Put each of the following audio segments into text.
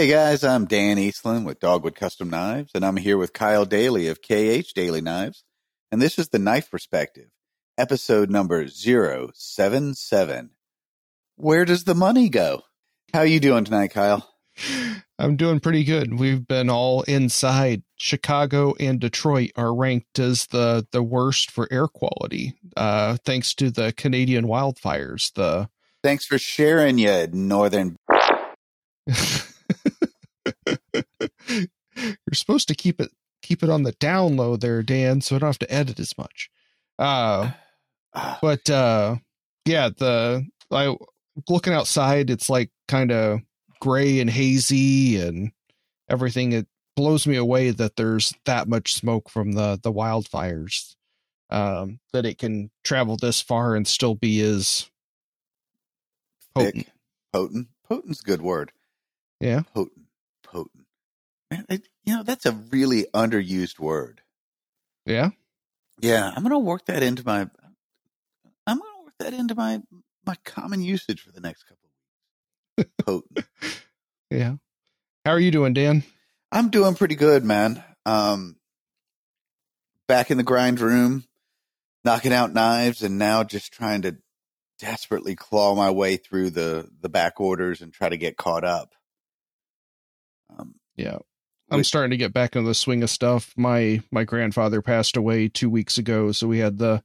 Hey guys, I'm Dan Eastland with Dogwood Custom Knives, and I'm here with Kyle Daly of KH Daily Knives, and this is the Knife Perspective, episode number 077. Where does the money go? How you doing tonight, Kyle? I'm doing pretty good. We've been all inside. Chicago and Detroit are ranked as the the worst for air quality, uh, thanks to the Canadian wildfires. The Thanks for sharing, you northern. you're supposed to keep it keep it on the down low there, Dan, so I don't have to edit as much. Uh, Ah, but uh, yeah, the I looking outside, it's like kind of gray and hazy and everything. It blows me away that there's that much smoke from the the wildfires. Um, that it can travel this far and still be as potent. Thick. Potent. Potent's a good word. Yeah. Potent. Potent. Man, it, you know, that's a really underused word. Yeah. Yeah, I'm gonna work that into my. I'm gonna work that into my my common usage for the next couple of weeks. Potent. Yeah. How are you doing, Dan? I'm doing pretty good, man. Um, back in the grind room, knocking out knives, and now just trying to desperately claw my way through the the back orders and try to get caught up. Um, Yeah. I'm starting to get back into the swing of stuff. My my grandfather passed away two weeks ago, so we had the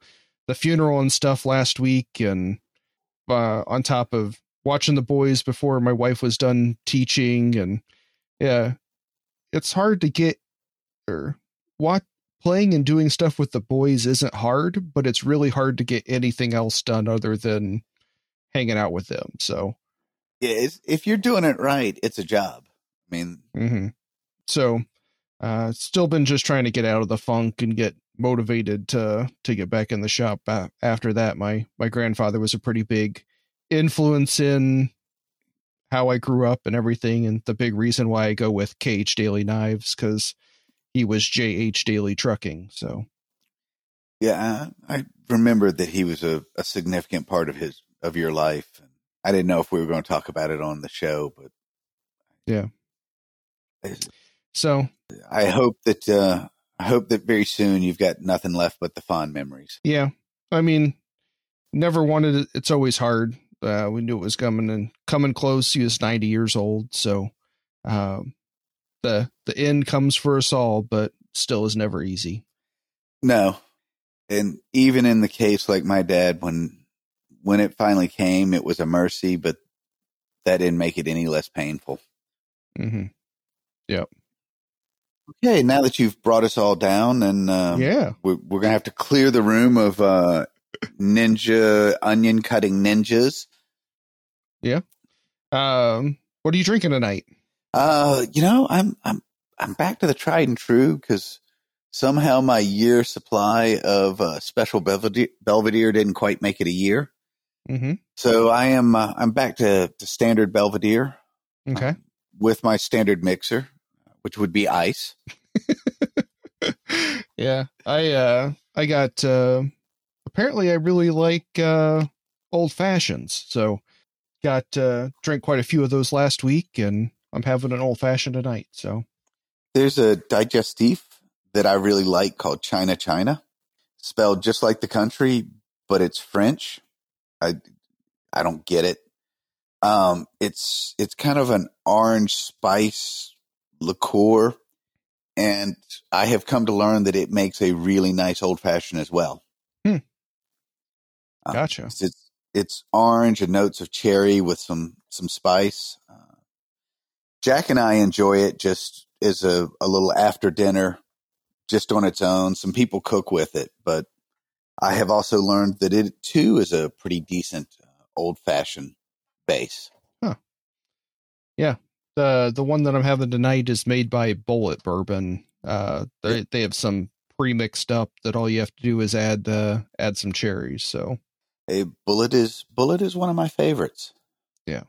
the funeral and stuff last week, and uh, on top of watching the boys before my wife was done teaching, and yeah, it's hard to get or what playing and doing stuff with the boys isn't hard, but it's really hard to get anything else done other than hanging out with them. So yeah, if you're doing it right, it's a job. I mean, hmm So, uh, still been just trying to get out of the funk and get motivated to to get back in the shop. Uh, after that, my my grandfather was a pretty big influence in how I grew up and everything, and the big reason why I go with KH Daily Knives because he was JH Daily Trucking. So, yeah, I, remembered that he was a, a significant part of his of your life. I didn't know if we were going to talk about it on the show, but Yeah. So I hope that uh, I hope that very soon you've got nothing left but the fond memories. yeah, I mean, never wanted it. It's always hard. Uh, we knew it was coming and coming close. He was 90 years old. So, um, the, the end comes for us all, but still is never easy. No, and even in the case like my dad, when when it finally came, it was a mercy, but that didn't make it any less painful. hmm Okay, now that you've brought us all down, and um, yeah. we're, we're gonna have to clear the room of uh, ninja onion cutting ninjas. Yeah. Um, what are you drinking tonight? Uh, you know, I'm I'm I'm back to the tried and true because somehow my year supply of uh, special Belvedere, Belvedere didn't quite make it a year. hmm So I am uh, I'm back to, to standard Belvedere Okay. with my standard mixer, which would be ice. yeah. I, uh, I got, uh, apparently I really like, uh, old fashions. So got, uh, drank quite a few of those last week and I'm having an old fashioned tonight. So, There's a digestif that I really like called China China, spelled just like the country, but it's French. I I don't get it. Um, it's it's kind of an orange spice liqueur, and I have come to learn that it makes a really nice old fashioned as well. Hmm. Um, Gotcha. It's, it's it's orange and notes of cherry with some some spice. Uh, Jack and I enjoy it just as a, a little after dinner, just on its own. Some people cook with it, but I have also learned that it too is a pretty decent uh, old fashioned base. The the one that I'm having tonight is made by Bullet Bourbon. Uh, they they have some pre-mixed up that all you have to do is add uh, add some cherries. So A bullet is bullet is one of my favorites. yeah,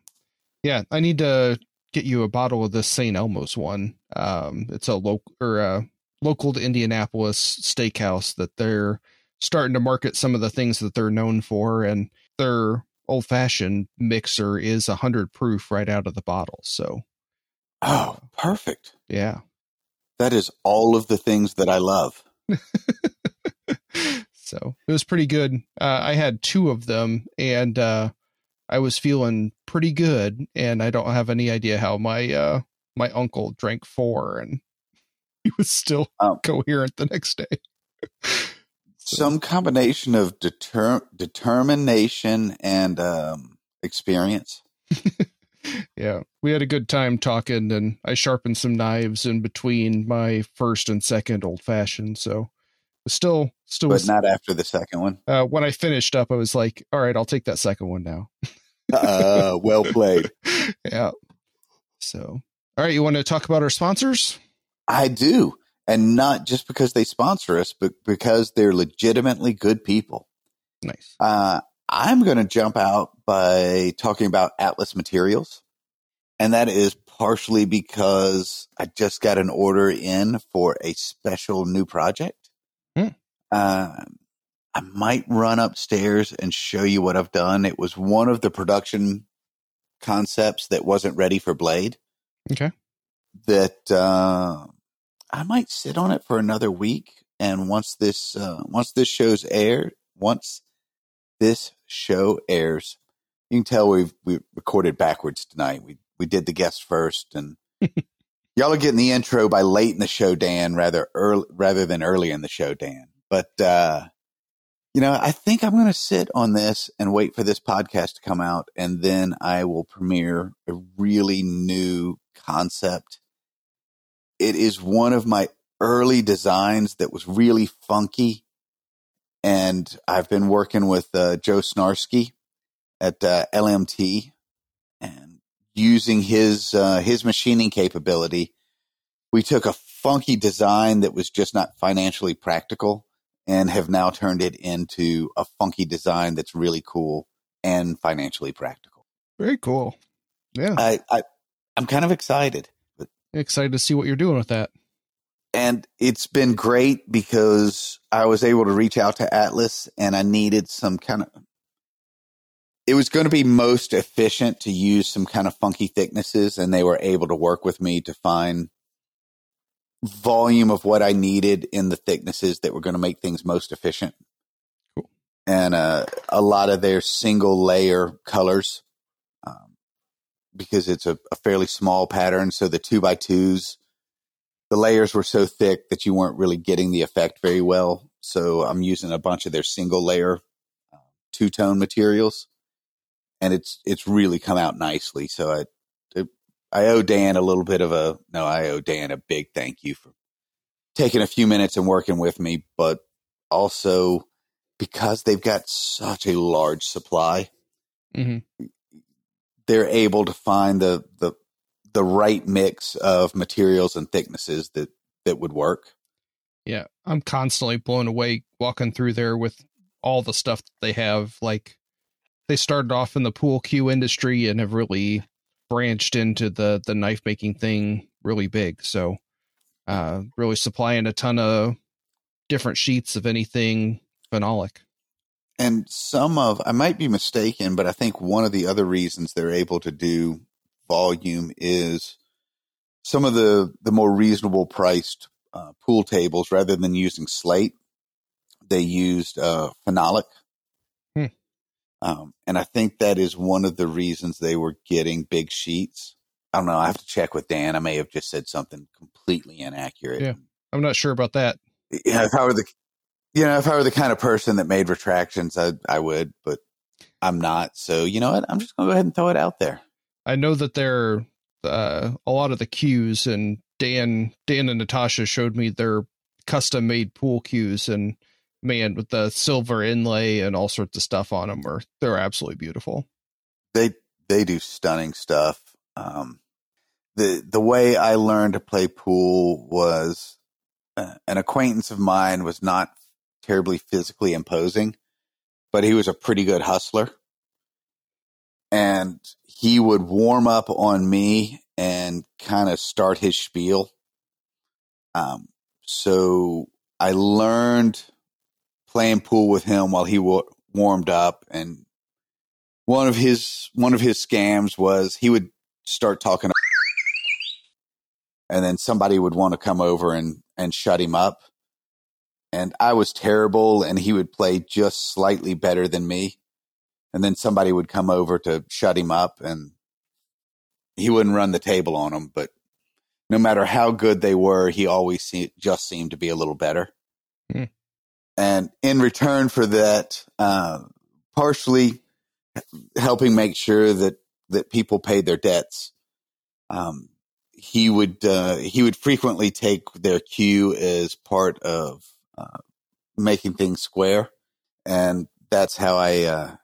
yeah. I need to get you a bottle of this St. Elmo's one. Um, it's a local or a local to Indianapolis steakhouse that they're starting to market some of the things that they're known for, and their old fashioned mixer is a hundred proof right out of the bottle. So Oh, perfect. yeah. That is all of the things that I love. so it was pretty good. Uh, I had two of them, and uh, I was feeling pretty good. And I don't have any idea how my uh, my uncle drank four, and he was still Oh. coherent the next day. So- Some combination of deter- determination and um, experience. Yeah, we had a good time talking, and I sharpened some knives in between my first and second old fashioned. So still, still, But was, not after the second one. uh, when I finished up, I was like, "All right, I'll take that second one now." Uh, well played. yeah. So, all right, you want to talk about our sponsors? I do. And not just because they sponsor us, but because they're legitimately good people. Nice. Uh, I'm going to jump out by talking about Atlas Materials. And that is partially because I just got an order in for a special new project. Hmm. Uh, I might run upstairs and show you what I've done. It was one of the production concepts that wasn't ready for Blade Okay. that uh, I might sit on it for another week. And once this uh, once this show's aired, once this show airs, you can tell we've we recorded backwards tonight. We we did the guest first, and y'all are getting the intro by late in the show, Dan, rather early rather than early in the show, Dan. But uh, you know, I think I'm going to sit on this and wait for this podcast to come out, and then I will premiere a really new concept. It is one of my early designs that was really funky, and I've been working with uh, Joe Snarsky at uh, LMT and using his uh, his machining capability. We took a funky design that was just not financially practical and have now turned it into a funky design that's really cool and financially practical. Very cool. Yeah. I, I I'm kind of excited. Excited to see what you're doing with that. And it's been great because I was able to reach out to Atlas and I needed some kind of it was going to be most efficient to use some kind of funky thicknesses and they were able to work with me to find volume of what I needed in the thicknesses that were going to make things most efficient. Cool. And uh, a lot of their single layer colors um, because it's a, a fairly small pattern. So the two by twos, the layers were so thick that you weren't really getting the effect very well. So I'm using a bunch of their single layer uh, two tone materials, and it's it's really come out nicely. So I it, I owe Dan a little bit of a no, I owe Dan a big thank you for taking a few minutes and working with me, but also because they've got such a large supply, hmm they're able to find the the the right mix of materials and thicknesses that that would work. Yeah. I'm constantly blown away walking through there with all the stuff that they have. Like they started off in the pool cue industry and have really branched into the the knife making thing really big. So uh really supplying a ton of different sheets of anything phenolic. And some of I might be mistaken, but I think one of the other reasons they're able to do volume is some of the the more reasonable priced uh, pool tables rather than using slate, they used uh, phenolic. Hmm. Um, and I think that is one of the reasons they were getting big sheets. I don't know. I have to check with Dan. I may have just said something completely inaccurate. Yeah. I'm not sure about that. Yeah, if I were the, you know, if I were the kind of person that made retractions, I I would, but I'm not. So you know what? I'm just gonna go ahead and throw it out there. I know that they're uh, a lot of the cues, and Dan, Dan and Natasha showed me their custom made pool cues, and man, with the silver inlay and all sorts of stuff on them, are they're absolutely beautiful. They they do stunning stuff. Um, the the way I learned to play pool was uh, an acquaintance of mine was not terribly physically imposing, but he was a pretty good hustler. And he would warm up on me and kind of start his spiel. Um, so I learned playing pool with him while he warmed up, and one of his one of his scams was he would start talking, and then somebody would want to come over and and shut him up, and I was terrible, and he would play just slightly better than me, and then somebody would come over to shut him up, and he wouldn't run the table on them, but no matter how good they were, he always se- just seemed to be a little better. Hmm. And in return for that, uh, partially helping make sure that that people paid their debts, um, he would uh, he would frequently take their cue as part of uh, making things square, and that's how I uh,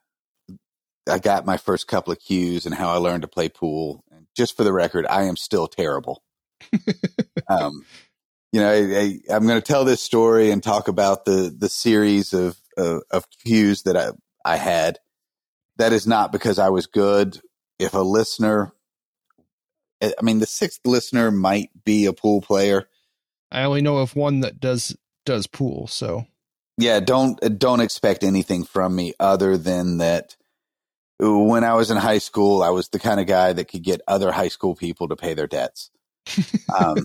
I got my first couple of cues and how I learned to play pool. And just for the record, I am still terrible. um, you know, I, am going to tell this story and talk about the the series of of, of cues that I I had. That is not because I was good. If a listener, I mean, the sixth listener might be a pool player. I only know of one that does does pool, so yeah, don't don't expect anything from me other than that. When I was in high school, I was the kind of guy that could get other high school people to pay their debts. Um,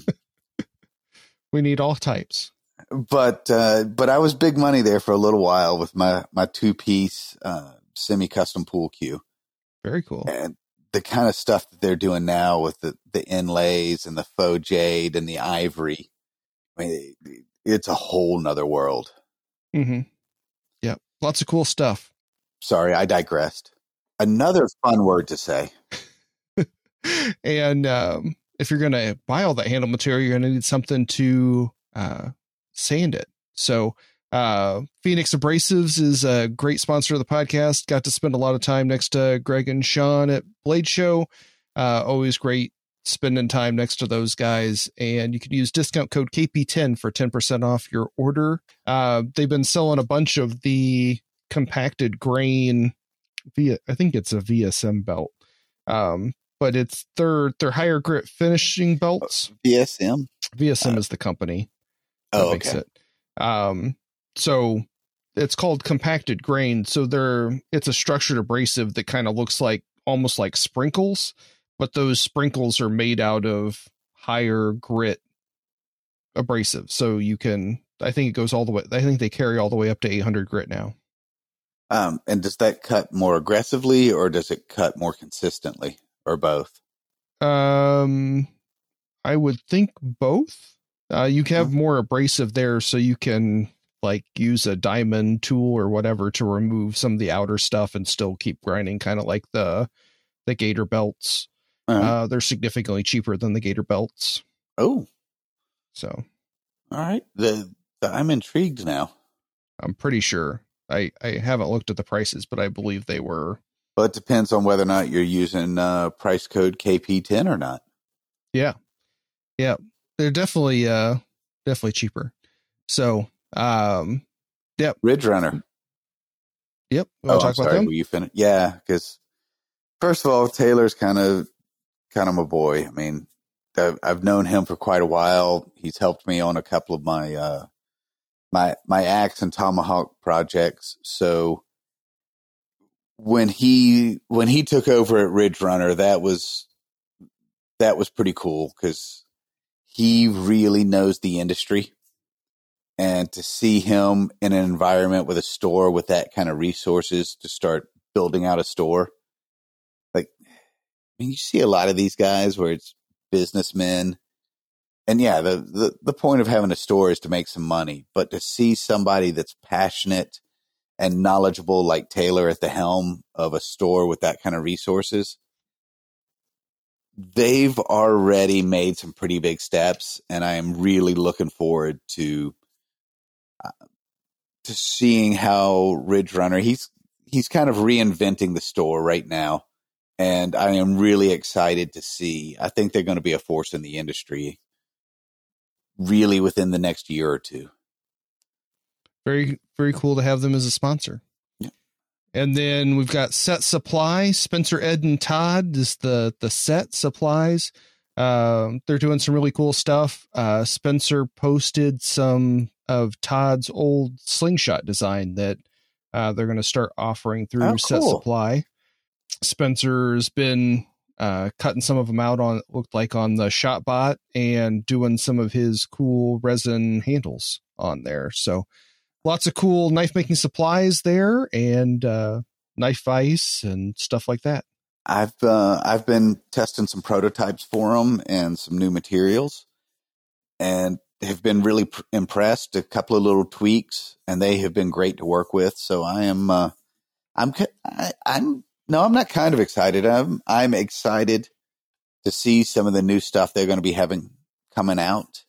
we need all types. But uh, but I was big money there for a little while with my my two piece uh, semi custom pool cue. Very cool. And the kind of stuff that they're doing now with the the inlays and the faux jade and the ivory. I mean, it's a whole nother world. Mm-hmm. Yeah, lots of cool stuff. Sorry, I digressed. Another fun word to say. and um, if you're going to buy all that handle material, you're going to need something to uh, sand it. So, uh, Phoenix Abrasives is a great sponsor of the podcast. Got to spend a lot of time next to Greg and Sean at Blade Show. Uh, always great spending time next to those guys. And you can use discount code KP10 for 10% off your order. Uh, they've been selling a bunch of the compacted grain via, I think it's a VSM belt. Um, but it's their their higher grit finishing belts. VSM. VSM uh, is the company oh, makes okay. it. Um, so it's called compacted grain. So they're it's a structured abrasive that kind of looks like almost like sprinkles, but those sprinkles are made out of higher grit abrasive. So you can I think it goes all the way I think they carry all the way up to 800 grit now. Um, and does that cut more aggressively or does it cut more consistently? or both? Um, I would think both. Uh, you have mm-hmm. more abrasive there, so you can like use a diamond tool or whatever to remove some of the outer stuff and still keep grinding, kind of like the the gator belts. Uh-huh. Uh, they're significantly cheaper than the gator belts. Oh, so all right. The, the I'm intrigued now. I'm pretty sure. I I haven't looked at the prices, but I believe they were well, it depends on whether or not you're using uh, price code KP10 or not. Yeah, yeah, they're definitely uh, definitely cheaper. So, um, yep, Ridge Runner. Yep. oh, I'm sorry. Were you finished? Yeah, because first of all, Taylor's kind of kind of my boy. I mean, I've, I've known him for quite a while. He's helped me on a couple of my uh, my my axe and tomahawk projects. So when he when he took over at Ridge Runner, that was that was pretty cool because he really knows the industry, and to see him in an environment with a store with that kind of resources to start building out a store, like I mean, you see a lot of these guys where it's businessmen. And yeah, the, the, the point of having a store is to make some money, but to see somebody that's passionate and knowledgeable like Taylor at the helm of a store with that kind of resources, they've already made some pretty big steps, and I am really looking forward to uh, to seeing how Ridge Runner he's he's kind of reinventing the store right now, and I am really excited to see. I think they're going to be a force in the industry, really within the next year or two. Very very cool to have them as a sponsor. Yeah. And then we've got Set Supply. Spencer, Ed, and Todd is the the Set Supplies. Um, they're doing some really cool stuff. Uh, Spencer posted some of Todd's old slingshot design that uh, they're going to start offering through Oh, Set cool. Supply. Spencer's been uh, cutting some of them out on looked like on the ShopBot and doing some of his cool resin handles on there. So lots of cool knife making supplies there and uh, knife vice and stuff like that. I've uh, I've been testing some prototypes for them and some new materials, and have been really pr- impressed. A couple of little tweaks, and they have been great to work with. So I am uh, I'm ki- I, I'm no, I'm not kind of excited. I'm I'm excited to see some of the new stuff they're going to be having coming out,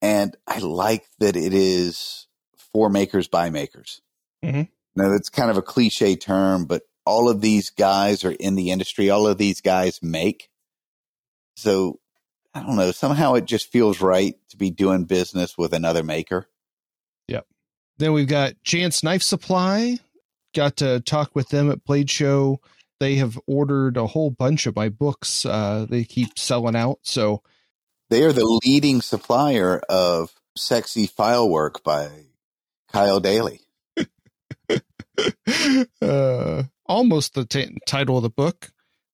and I like that it is for makers by makers. Mhm. Now that's kind of a cliche term, but all of these guys are in the industry. All of these guys make. So I don't know. Somehow it just feels right to be doing business with another maker. Yep. Then we've got Jantz Knife Supply. Got to talk with them at Blade Show. They have ordered a whole bunch of my books. Uh, they keep selling out. So They are the leading supplier of sexy file work by Kyle Daly. uh, almost the t- title of the book.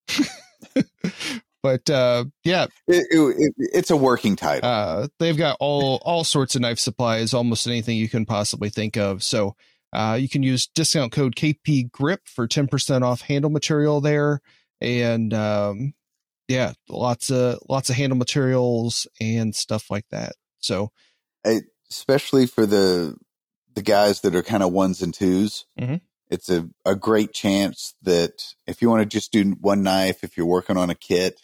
but uh, yeah, It, it, it, it's a working title. uh, they've got all all sorts of knife supplies, almost anything you can possibly think of. So uh, you can use discount code KP Grip for ten percent off handle material there, and um, yeah, lots of lots of handle materials and stuff like that. So especially for the the guys that are kind of ones and 2s Mhm. It's a, a great chance that if you want to just do one knife, if you're working on a kit,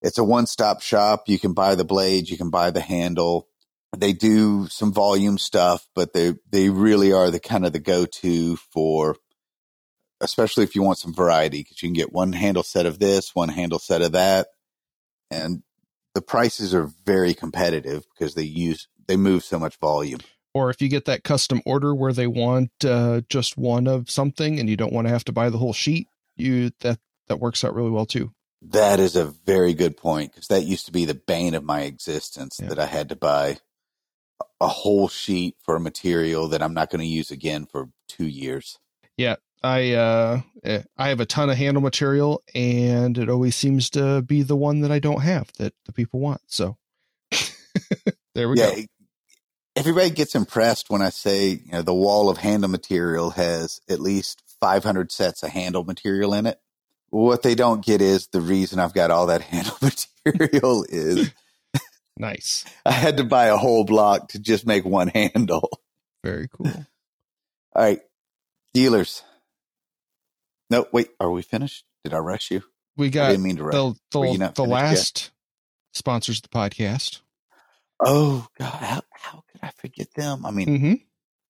it's a one stop shop. You can buy the blade, you can buy the handle. They do some volume stuff, but they they really are the kind of the go to for, especially if you want some variety, because you can get one handle set of this, one handle set of that, and the prices are very competitive because they use they move so much volume. or if you get that custom order where they want uh, just one of something and you don't want to have to buy the whole sheet, you that that works out really well too. That is a very good point because that used to be the bane of my existence Yeah. that I had to buy a whole sheet for a material that I'm not going to use again for two years. Yeah, I uh eh, I have a ton of handle material and it always seems to be the one that I don't have that the people want. So there we yeah, go. everybody gets impressed when I say you know the wall of handle material has at least 500 sets of handle material in it. What they don't get is the reason I've got all that handle material is Nice. I had to buy a whole block to just make one handle. Very cool. All right, dealers. No, wait, are we finished? Did I rush you? We I got didn't mean to rush. the the, the finished yet? last sponsors of the podcast. Oh God, how, how could I forget them? I mean, hmm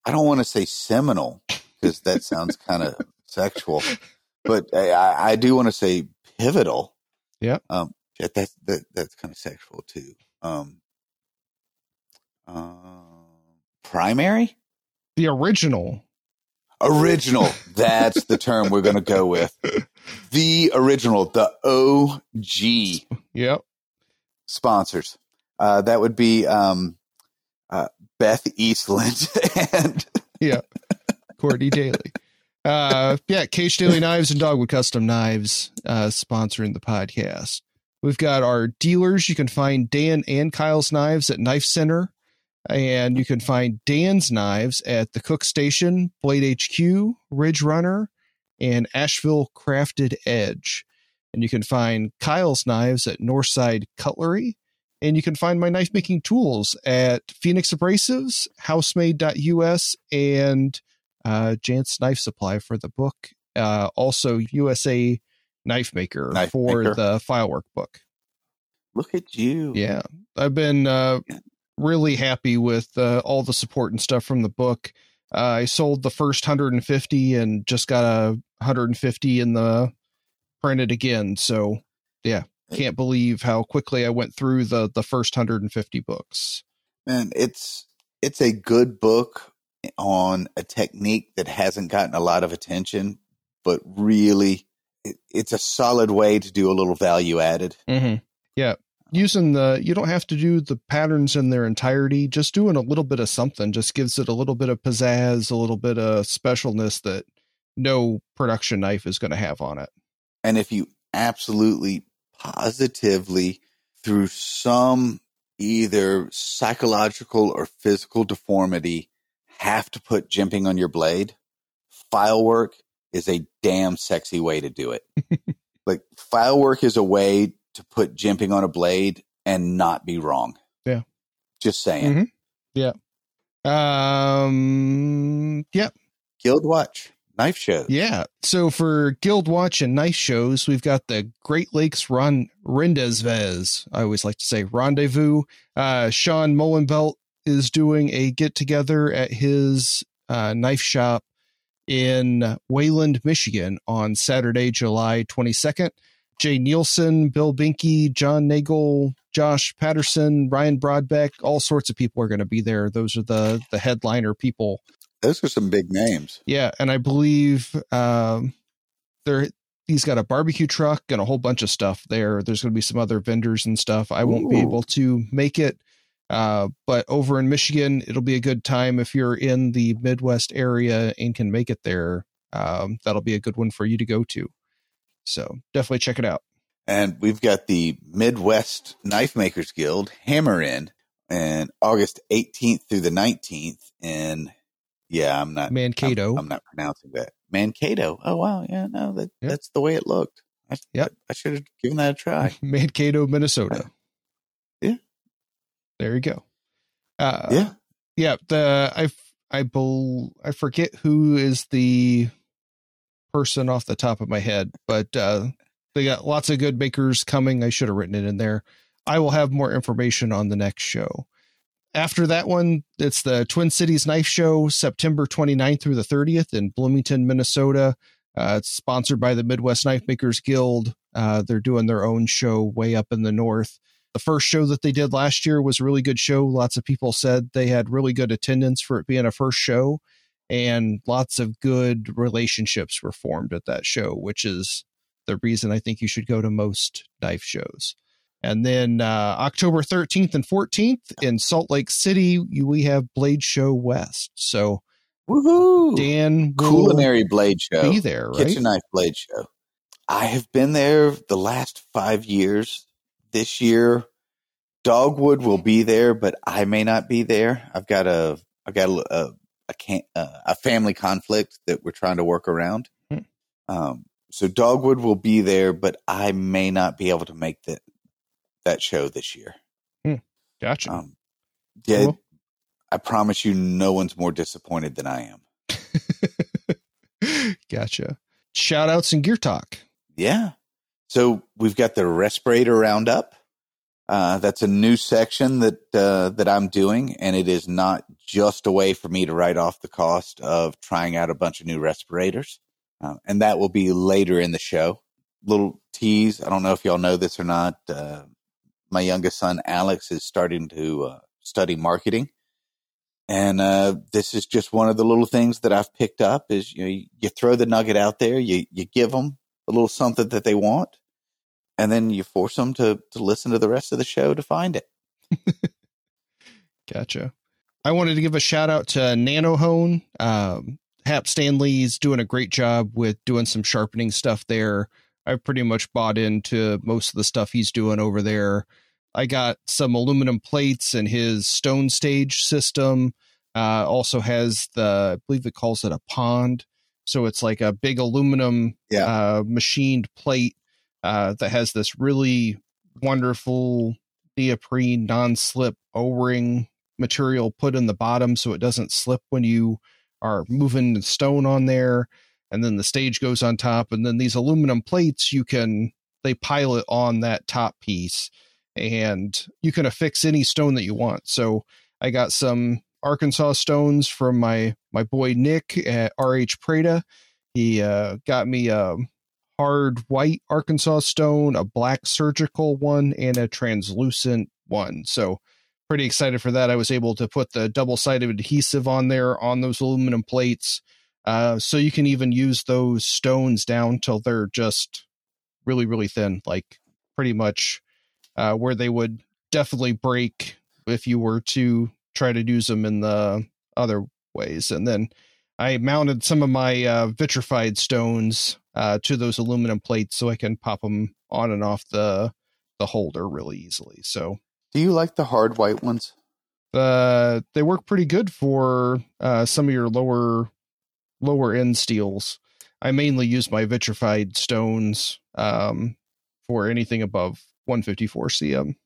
I don't want to say seminal because that sounds kind of sexual, but I, I, I do want to say pivotal. Yeah, Um, that, that's that, that's kind of sexual too. Um, uh, primary, The original. original. that's the term we're going to go with. The original, the OG Yep. sponsors. Uh, that would be um, uh, Beth Eastland and yeah, Courtney Daly. Uh, yeah, KH Daily Knives and Dogwood Custom Knives uh, sponsoring the podcast. We've got our dealers. You can find Dan and Kyle's knives at Knife Center, and you can find Dan's knives at the Cook Station, Blade HQ, Ridge Runner, and Asheville Crafted Edge. And you can find Kyle's knives at Northside Cutlery. And you can find my knife making tools at Phoenix Abrasives, housemade.us, and uh, Jantz Knife Supply for the book. Uh, also, USA Knife Maker Knife for Maker. the filework book. look at you. Yeah, I've been uh, really happy with uh, all the support and stuff from the book. Uh, I sold the first 150 and just got a 150 in the printed again. So yeah, can't believe how quickly I went through the the first 150 books. Man, it's it's a good book on a technique that hasn't gotten a lot of attention, but really it, it's a solid way to do a little value added. Mm-hmm. Yeah. Using the, you don't have to do the patterns in their entirety. Just doing a little bit of something just gives it a little bit of pizzazz, a little bit of specialness that no production knife is going to have on it. And if you absolutely positively, through some either psychological or physical deformity, have to put jimping on your blade, file work is a damn sexy way to do it. like file work is a way to put jimping on a blade and not be wrong. Yeah. Just saying. Mhm. Yeah. Um. Yep. Guild Watch, knife shows. Yeah. So for Guild Watch and Knife shows, we've got the Great Lakes Ron Rendezvous. I always like to say rendezvous. Uh, Sean Mullenbelt is doing a get together at his uh, knife shop in Wayland, Michigan on Saturday, July 22nd. Jay Neilson, Bill Binky, John Nagel, Josh Patterson, Ryan Broadbeck, all sorts of people are going to be there. Those are the the headliner people Those are some big names. yeah, and I believe um, there he's got a barbecue truck and a whole bunch of stuff there. There's going to be some other vendors and stuff. I won't be able to make it, uh, but over in Michigan, it'll be a good time if you're in the Midwest area and can make it there. Um, that'll be a good one for you to go to. So definitely check it out. And we've got the Midwest Knife Makers Guild Hammer In and August 18th through the 19th. And yeah, I'm not Mankato. I'm, I'm not pronouncing that. Mankato. Oh wow, yeah, no, that Yep. that's the way it looked. I, Yep. I, should have given that a try. Mankato, Minnesota. There you go. Uh, yeah, yeah the i i bel i forget who is the person off the top of my head but uh they got lots of good makers coming. I should have written it in there. I will have more information on the next show. After that one it's the twin cities knife show september 29th through the 30th in bloomington minnesota. Uh, it's sponsored by the midwest knife makers guild. Uh, they're doing their own show way up in the north the first show that they did last year was a really good show. Lots of people said they had really good attendance for it being a first show, and lots of good relationships were formed at that show, which is the reason I think you should go to most knife shows. And then uh, October 13th and 14th in Salt Lake City, we have Blade Show West. So woohoo! Dan Culinary Blade Show, be there, right? Kitchen Knife Blade Show. I have been there the last five years. This year, Dogwood will be there, but I may not be there. I've got a, I've got a, a, a, can, uh, a family conflict that we're trying to work around. Hmm. Um, so Dogwood will be there, but I may not be able to make that that show this year. Gotcha. Um, yeah, Cool. I promise you, no one's more disappointed than I am. gotcha. Shout outs and gear talk. Yeah. So we've got the respirator roundup. Uh, that's a new section that uh, that I'm doing, and it is not just a way for me to write off the cost of trying out a bunch of new respirators, uh, and that will be later in the show. Little tease. I don't know if y'all know this or not. Uh, my youngest son Alex is starting to uh, study marketing, and uh, this is just one of the little things that I've picked up. Is you know you throw the nugget out there, you you give them a little something that they want, and then you force them to to listen to the rest of the show to find it. Gotcha. I wanted to give a shout out to Nanohone. Um, Hap Stanley's doing a great job with doing some sharpening stuff there. I've pretty much bought into most of the stuff he's doing over there. I got some aluminum plates and his stone stage system. Uh, also has the, I believe it calls it a pond. So it's like a big aluminum Yeah. uh, machined plate uh, that has this really wonderful neoprene non-slip o-ring material put in the bottom so it doesn't slip when you are moving the stone on there and then the stage goes on top and then these aluminum plates you can they pile it on that top piece and you can affix any stone that you want so i got some Arkansas stones from my my boy Nick at RH Preyda. He uh, got me a hard white Arkansas stone, a black surgical one, and a translucent one. So pretty excited for that. I was able to put the double sided adhesive on there on those aluminum plates. Uh, so you can even use those stones down till they're just really, really thin, like pretty much uh, where they would definitely break if you were to try to use them in the other ways. And then I mounted some of my uh, vitrified stones uh, to those aluminum plates so I can pop them on and off the the holder really easily. So Do you like the hard white ones? uh, they work pretty good for uh, some of your lower lower end steels. I mainly use my vitrified stones um, for anything above 154CM.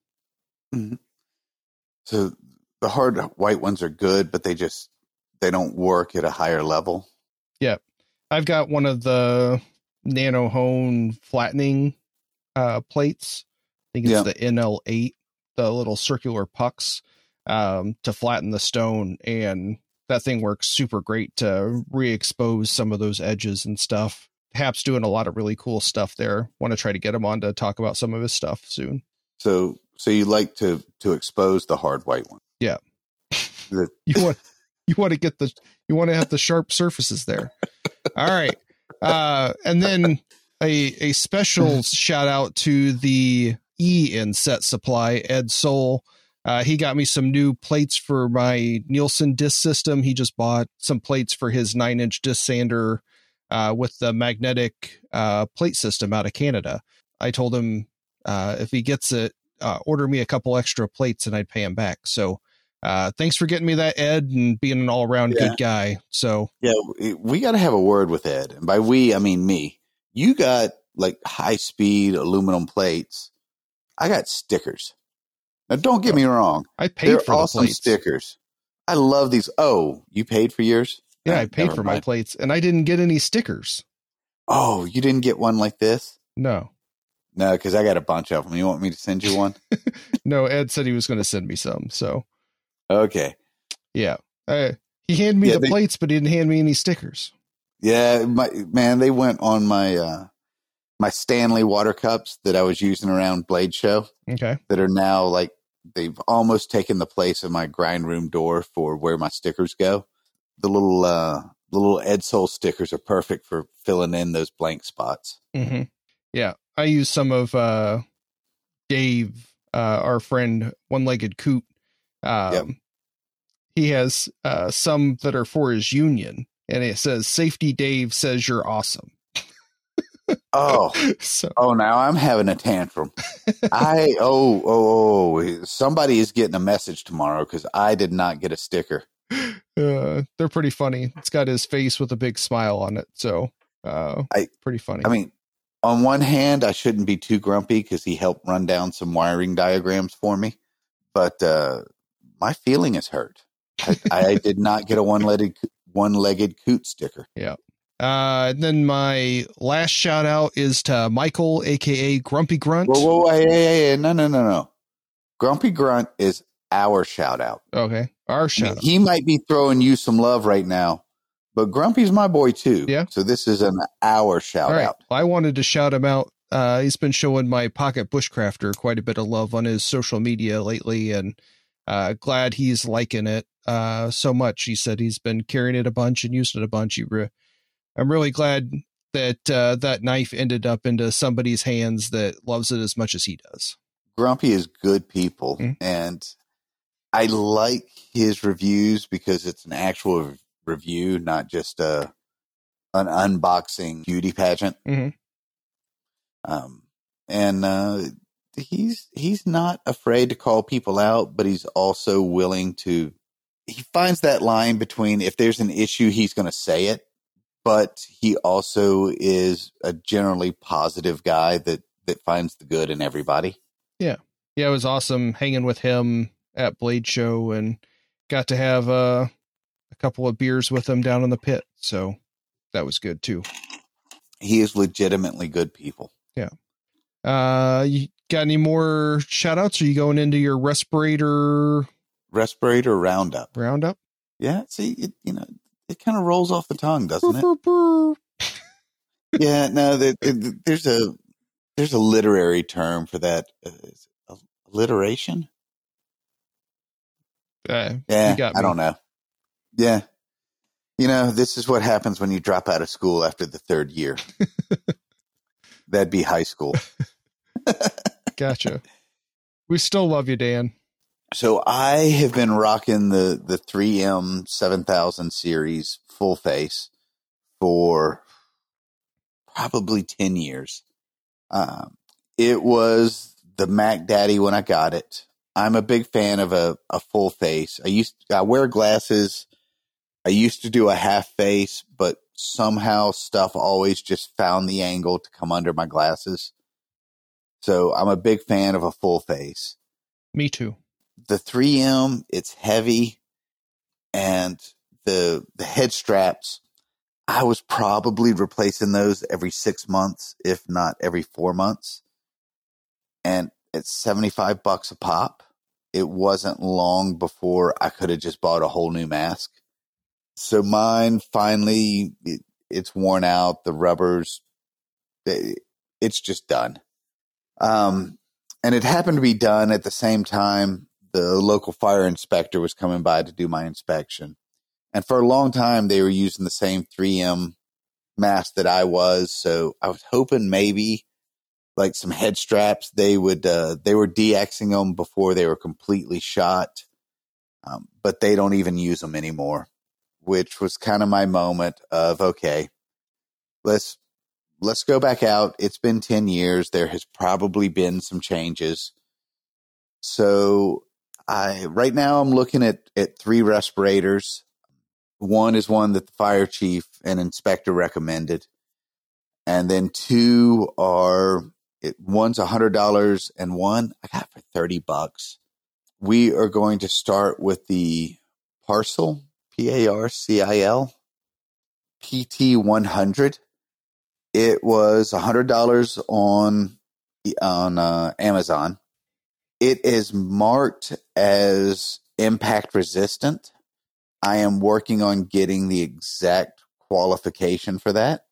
So the hard white ones are good, but they just they don't work at a higher level. Yeah, I've got one of the nano hone flattening uh, plates. I think it's Yeah. the NL8, the little circular pucks um, to flatten the stone, and that thing works super great to re-expose some of those edges and stuff. Hap's doing a lot of really cool stuff there. Want to try to get him on to talk about some of his stuff soon. So so you like to to expose the hard white one. Yeah. You want you want to get the you want to have the sharp surfaces there. All right. Uh and then a a special shout out to the E in set supply, Ed Soul. Uh, he got me some new plates for my Nielsen disc system. He just bought some plates for his nine inch disc sander uh, with the magnetic uh, plate system out of Canada. I told him uh, if he gets it, uh, order me a couple extra plates and I'd pay him back. So uh, thanks for getting me that, Ed, and being an all around Yeah. good guy. So Yeah, we- got to have a word with Ed, and by we I mean me. You got like high speed aluminum plates. I got stickers. Now, don't get me wrong; I paid they're for awesome the plates. stickers. I love these. Oh, you paid for yours? Yeah, I paid never for my plates, and I didn't get any stickers. Oh, you didn't get one like this? No, No, because I got a bunch of them. You want me to send you one? no. Ed said he was going to send me some. So okay. yeah, uh, he handed me Yeah, the they- plates, but he didn't hand me any stickers. Yeah, my man, they went on my uh my Stanley water cups that I was using around Blade Show Okay. that are now like they've almost taken the place of my grind room door for where my stickers go. The little uh the little Ed Soul stickers are perfect for filling in those blank spots. hmm Yeah, I use some of uh, Dave, uh, our friend, one legged coot. Um, Yep. He has uh, some that are for his union, and it says "Safety Dave says you're awesome." Oh, so oh now I'm having a tantrum. I oh oh oh somebody is getting a message tomorrow because I did not get a sticker. uh, they're pretty funny. It's got his face with a big smile on it, so uh, I- pretty funny. I mean, on one hand, I shouldn't be too grumpy because he helped run down some wiring diagrams for me, but uh, my feeling is hurt. I, I did not get a one-legged one-legged coot sticker. Uh, and then my last shout out is to Michael, aka Grumpy Grunt. Whoa, whoa, hey, hey, hey, hey, no, no, no, no. Grumpy Grunt is our shout out. Okay, our I mean, shout out. he might be throwing you some love right now, but Grumpy's my boy too. Yeah. So this is an our shout right, out. I wanted to shout him out. Uh, he's been showing my pocket bushcrafter quite a bit of love on his social media lately, and uh, glad he's liking it uh, so much. He said he's been carrying it a bunch and using it a bunch. Re- I'm really glad that uh, that knife ended up into somebody's hands that loves it as much as he does. Grumpy is good people, Mhm. and I like his reviews because it's an actual review, not just a an unboxing beauty pageant. Mhm. Um, and uh, he's he's not afraid to call people out, but he's also willing to. He finds that line between if there's an issue, he's going to say it, but he also is a generally positive guy that that finds the good in everybody. yeah, yeah, it was awesome hanging with him at Blade Show and got to have uh, a couple of beers with him down in the pit. So that was good too. He is legitimately good people. Yeah. Uh, you got any more shout outs? Are you going into your respirator Respirator Roundup. roundup? Yeah. See, it, you know, it kind of rolls off the tongue, doesn't it? yeah. No, there, there- there's a there's a literary term for that. Uh, alliteration. Uh, Yeah, I don't know. Yeah. You know, this is what happens when you drop out of school after the third year. That'd be high school. gotcha. We still love you, Dan. So I have been rocking the the 3M 7000 series full face for probably 10 years. Um, it was the Mac Daddy when I got it. I'm a big fan of a, a full face. I used I wear glasses. I used to do a half face, but somehow stuff always just found the angle to come under my glasses. So I'm a big fan of a full face Me too. The 3M it's heavy and the the head straps I was probably replacing those every 6 months if not every 4 months. And it's 75 bucks a pop it wasn't long before I could have just bought a whole new mask. So mine finally it, it's worn out the rubbers it, it's just done. Um and it happened to be done at the same time the local fire inspector was coming by to do my inspection. And for a long time, they were using the same 3M mask that I was. So I was hoping maybe like some head straps, they would, uh, they were DXing them before they were completely shot. Um, but they don't even use them anymore, which was kind of my moment of, okay, let's, let's go back out. It's been 10 years. There has probably been some changes. So I right now I'm looking at at three respirators. One is one that the fire chief and inspector recommended, and then two are it, one's a hundred dollars and one I got for thirty bucks. We are going to start with the Parcil P A R C I L P T one hundred. It was a hundred dollars on on uh, Amazon it is marked as impact resistant. I am working on getting the exact qualification for that.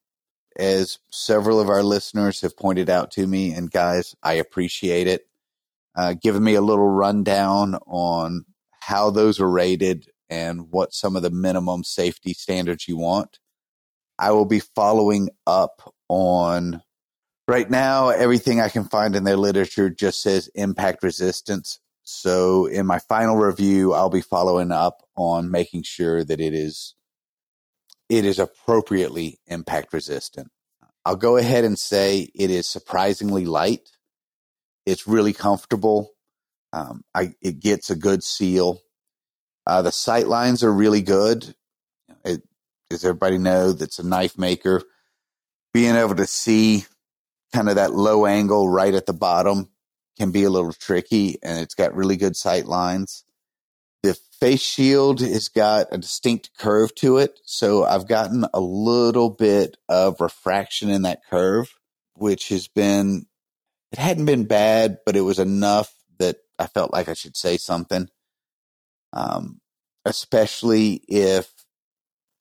As several of our listeners have pointed out to me, and guys, I appreciate it. Uh, giving me a little rundown on how those are rated and what some of the minimum safety standards you want. I will be following up on Right now, everything I can find in their literature just says impact resistance. So in my final review, I'll be following up on making sure that it is it is appropriately impact resistant. I'll go ahead and say it is surprisingly light. It's really comfortable. Um, I, it gets a good seal. Uh, the sight lines are really good. It, as everybody know, that's a knife maker. Being able to see kind of that low angle right at the bottom can be a little tricky and it's got really good sight lines. The face shield has got a distinct curve to it. So I've gotten a little bit of refraction in that curve, which has been, it hadn't been bad, but it was enough that I felt like I should say something. Um, especially if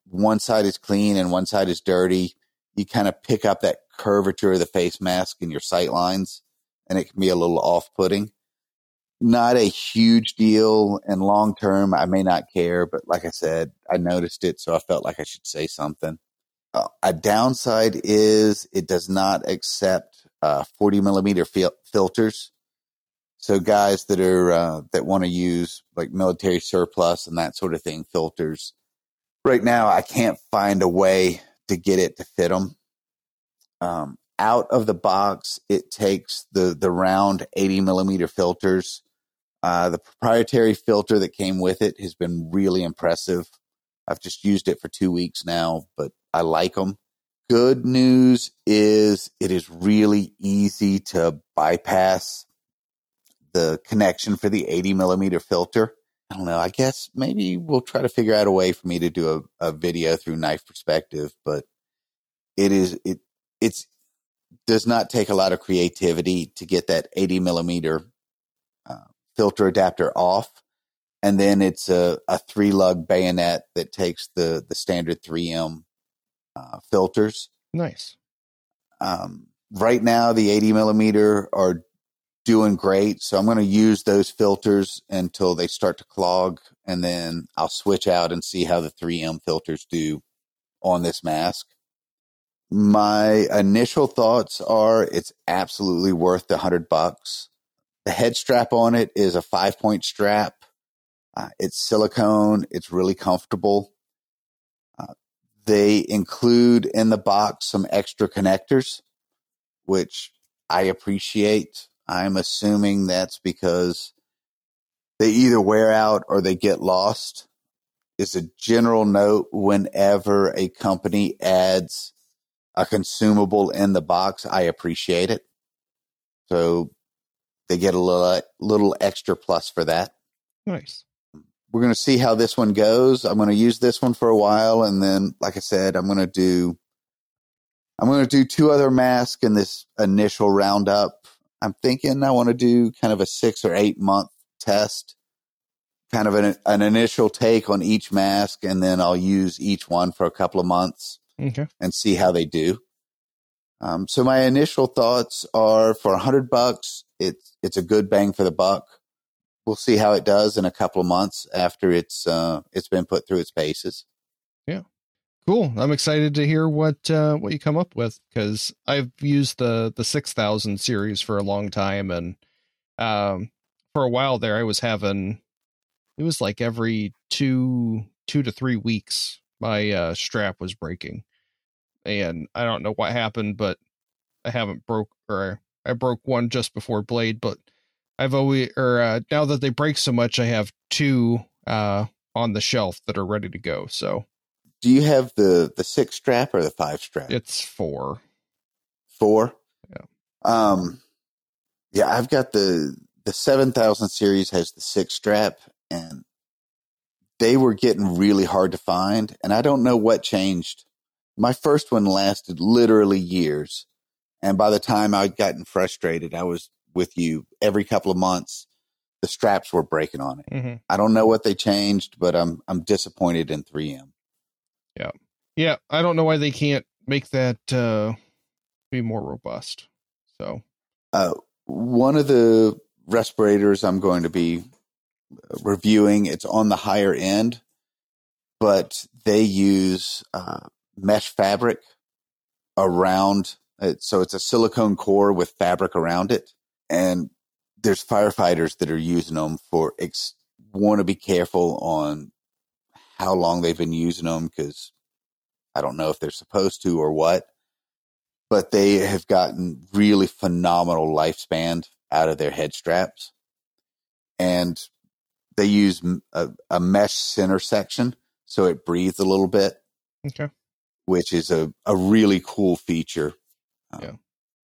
one side is clean and one side is dirty, you kind of pick up that curvature of the face mask and your sight lines, and it can be a little off putting. Not a huge deal, and long term, I may not care, but like I said, I noticed it, so I felt like I should say something. Uh, a downside is it does not accept uh, 40 millimeter fil- filters. So guys that are uh, that want to use like military surplus and that sort of thing filters, right now I can't find a way to get it to fit them. Um, out of the box, it takes the the round 80 millimeter filters. Uh, the proprietary filter that came with it has been really impressive. I've just used it for two weeks now, but I like them. Good news is it is really easy to bypass the connection for the 80 millimeter filter. I don't know. I guess maybe we'll try to figure out a way for me to do a, a video through knife perspective, but it is, it, it's, does not take a lot of creativity to get that 80 millimeter uh, filter adapter off. and then it's a, a three lug bayonet that takes the the standard 3M uh, filters. Nice. Um, right now, the 80 millimeter are doing great, so I'm going to use those filters until they start to clog, and then I'll switch out and see how the 3M filters do on this mask. My initial thoughts are it's absolutely worth the hundred bucks. The head strap on it is a five point strap. Uh, it's silicone. It's really comfortable. Uh, they include in the box some extra connectors, which I appreciate. I'm assuming that's because they either wear out or they get lost. Is a general note whenever a company adds a consumable in the box, I appreciate it. So they get a little little extra plus for that. Nice. We're going to see how this one goes. I'm going to use this one for a while, and then, like I said, I'm going to do I'm going to do two other masks in this initial roundup. I'm thinking I want to do kind of a six or eight month test, kind of an, an initial take on each mask, and then I'll use each one for a couple of months Okay. and see how they do. Um, so my initial thoughts are for a hundred bucks, it's it's a good bang for the buck. We'll see how it does in a couple of months after it's uh, it's been put through its paces. Yeah, cool. I'm excited to hear what uh, what you come up with because I've used the the six thousand series for a long time, and um, for a while there, I was having it was like every two two to three weeks my uh, strap was breaking, and I don't know what happened, but I haven't broke or I broke one just before blade, but I've always or uh, now that they break so much, I have two uh, on the shelf that are ready to go. So Do you have the the six strap or the five strap? it's four. Four. Yeah. Um. Yeah, I've got the the seven thousand series has the six strap, and they were getting really hard to find, and I don't know what changed. My first one lasted literally years, and by the time I'd gotten frustrated, I was with you every couple of months. The straps were breaking on it. Mm-hmm. I don't know what they changed, but I'm I'm disappointed in 3M. Yeah, yeah. I don't know why they can't make that uh, be more robust. So Uh, one of the respirators I'm going to be reviewing, it's on the higher end, but they use uh, mesh fabric around it. So it's a silicone core with fabric around it. And there's firefighters that are using them for, ex- want to be careful on how long they've been using them because I don't know if they're supposed to or what but they have gotten really phenomenal lifespan out of their head straps. And they use a mesh center section so it breathes a little bit, okay, which is a, a really cool feature. Um, Yeah.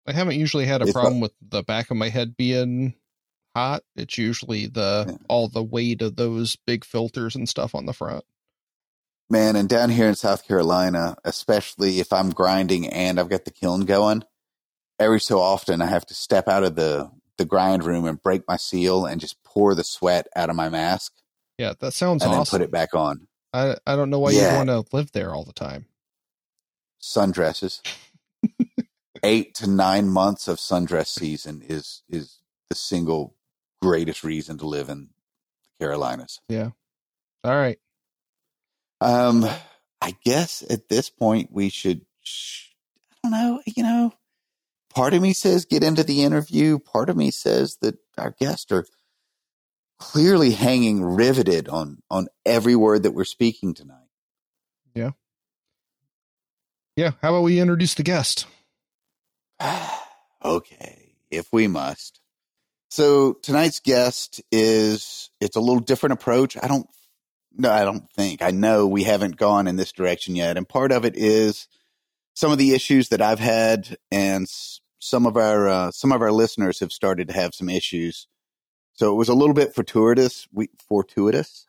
I haven't usually had a problem with the back of my head being hot. It's usually the Yeah. all the weight of those big filters and stuff on the front. Man, and down here in South Carolina, especially if I'm grinding and I've got the kiln going, every so often I have to step out of the, the grind room and break my seal and just pour the sweat out of my mask Yeah, that sounds and then awesome. put it back on. I I don't know why Yeah. you want to live there all the time. Sundresses. Eight to nine months of sundress season is is the single greatest reason to live in the Carolinas. Yeah. All right. Um, I guess at this point we should. sh- I don't know. You know, part of me says get into the interview. Part of me says that our guests are clearly hanging riveted on on every word that we're speaking tonight. Yeah. Yeah, how about we introduce the guest? okay, if we must. So tonight's guest is it's a little different approach. I don't no, I don't think. I know we haven't gone in this direction yet. And part of it is some of the issues that I've had and some of our uh, some of our listeners have started to have some issues. So it was a little bit fortuitous. We fortuitous.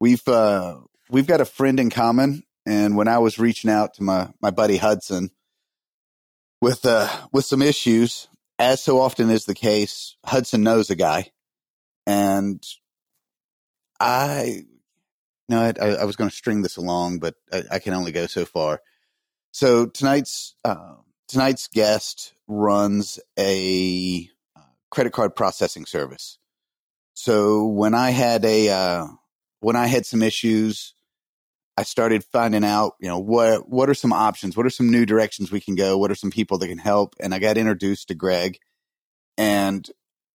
We've uh, we've got a friend in common, and when I was reaching out to my my buddy Hudson with uh with some issues, as so often is the case, Hudson knows a guy, and I no, I, I was going to string this along, but I, I, can only go so far. So tonight's uh, tonight's guest runs a uh, credit card processing service. So when I had a uh, when I had some issues, I started finding out, you know, what what are some options? What are some new directions we can go? What are some people that can help? And I got introduced to Greg, and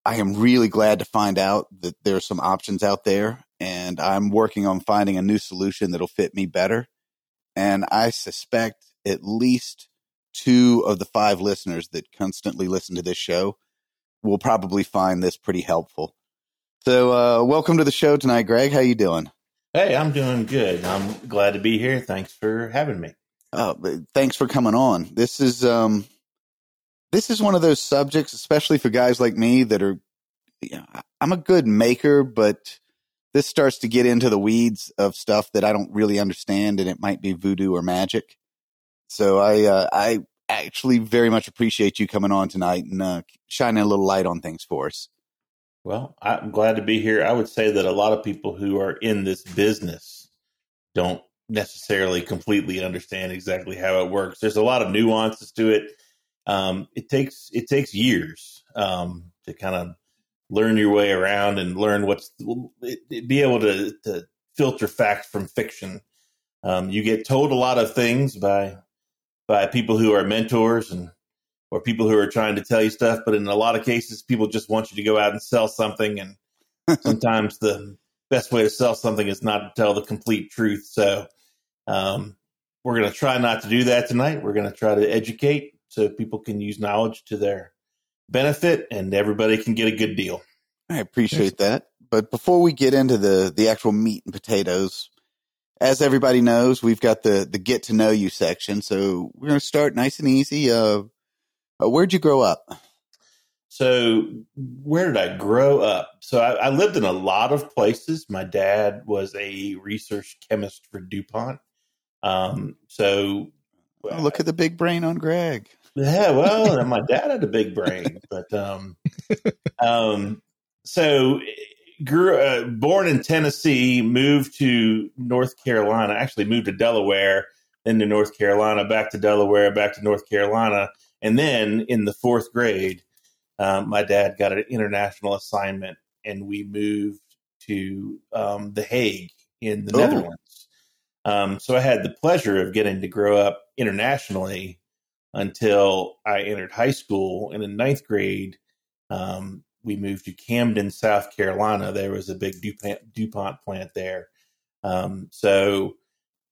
I am really glad to find out that there are some options out there, and I'm working on finding a new solution that'll fit me better. And I suspect at least two of the five listeners that constantly listen to this show will probably find this pretty helpful. So, uh, welcome to the show tonight, Greg. How you doing? Hey, I'm doing good. I'm glad to be here. Thanks for having me. Uh, thanks for coming on. This is um, this is one of those subjects, especially for guys like me that are, you know, I'm a good maker, but this starts to get into the weeds of stuff that I don't really understand, and it might be voodoo or magic. So I, uh, I actually very much appreciate you coming on tonight and uh, shining a little light on things for us. Well, I'm glad to be here. I would say that a lot of people who are in this business don't necessarily completely understand exactly how it works. There's a lot of nuances to it um, it takes it takes years um, to kind of learn your way around and learn what's be able to, to filter fact from fiction. Um, you get told a lot of things by by people who are mentors and or people who are trying to tell you stuff, but in a lot of cases, people just want you to go out and sell something, and sometimes the best way to sell something is not to tell the complete truth. So um, we're going to try not to do that tonight. We're going to try to educate so people can use knowledge to their benefit and everybody can get a good deal. I appreciate that. But before we get into the the actual meat and potatoes, as everybody knows, we've got the the get to know you section. So we're going to start nice and easy. Uh, uh, where'd you grow up? So where did I grow up? So I, I, lived in a lot of places. My dad was a research chemist for DuPont. Um, so oh, look at the big brain on Greg. Yeah, well, my dad had a big brain, but um, um, so grew uh, born in Tennessee, moved to North Carolina. Actually, moved to Delaware, then to North Carolina, back to Delaware, back to North Carolina, and then in the fourth grade, um, my dad got an international assignment, and we moved to um, The Hague in the Ooh. Netherlands. Um, so I had the pleasure of getting to grow up internationally until I entered high school. And in ninth grade, um, we moved to Camden, South Carolina. There was a big DuPont, DuPont plant there. Um, so,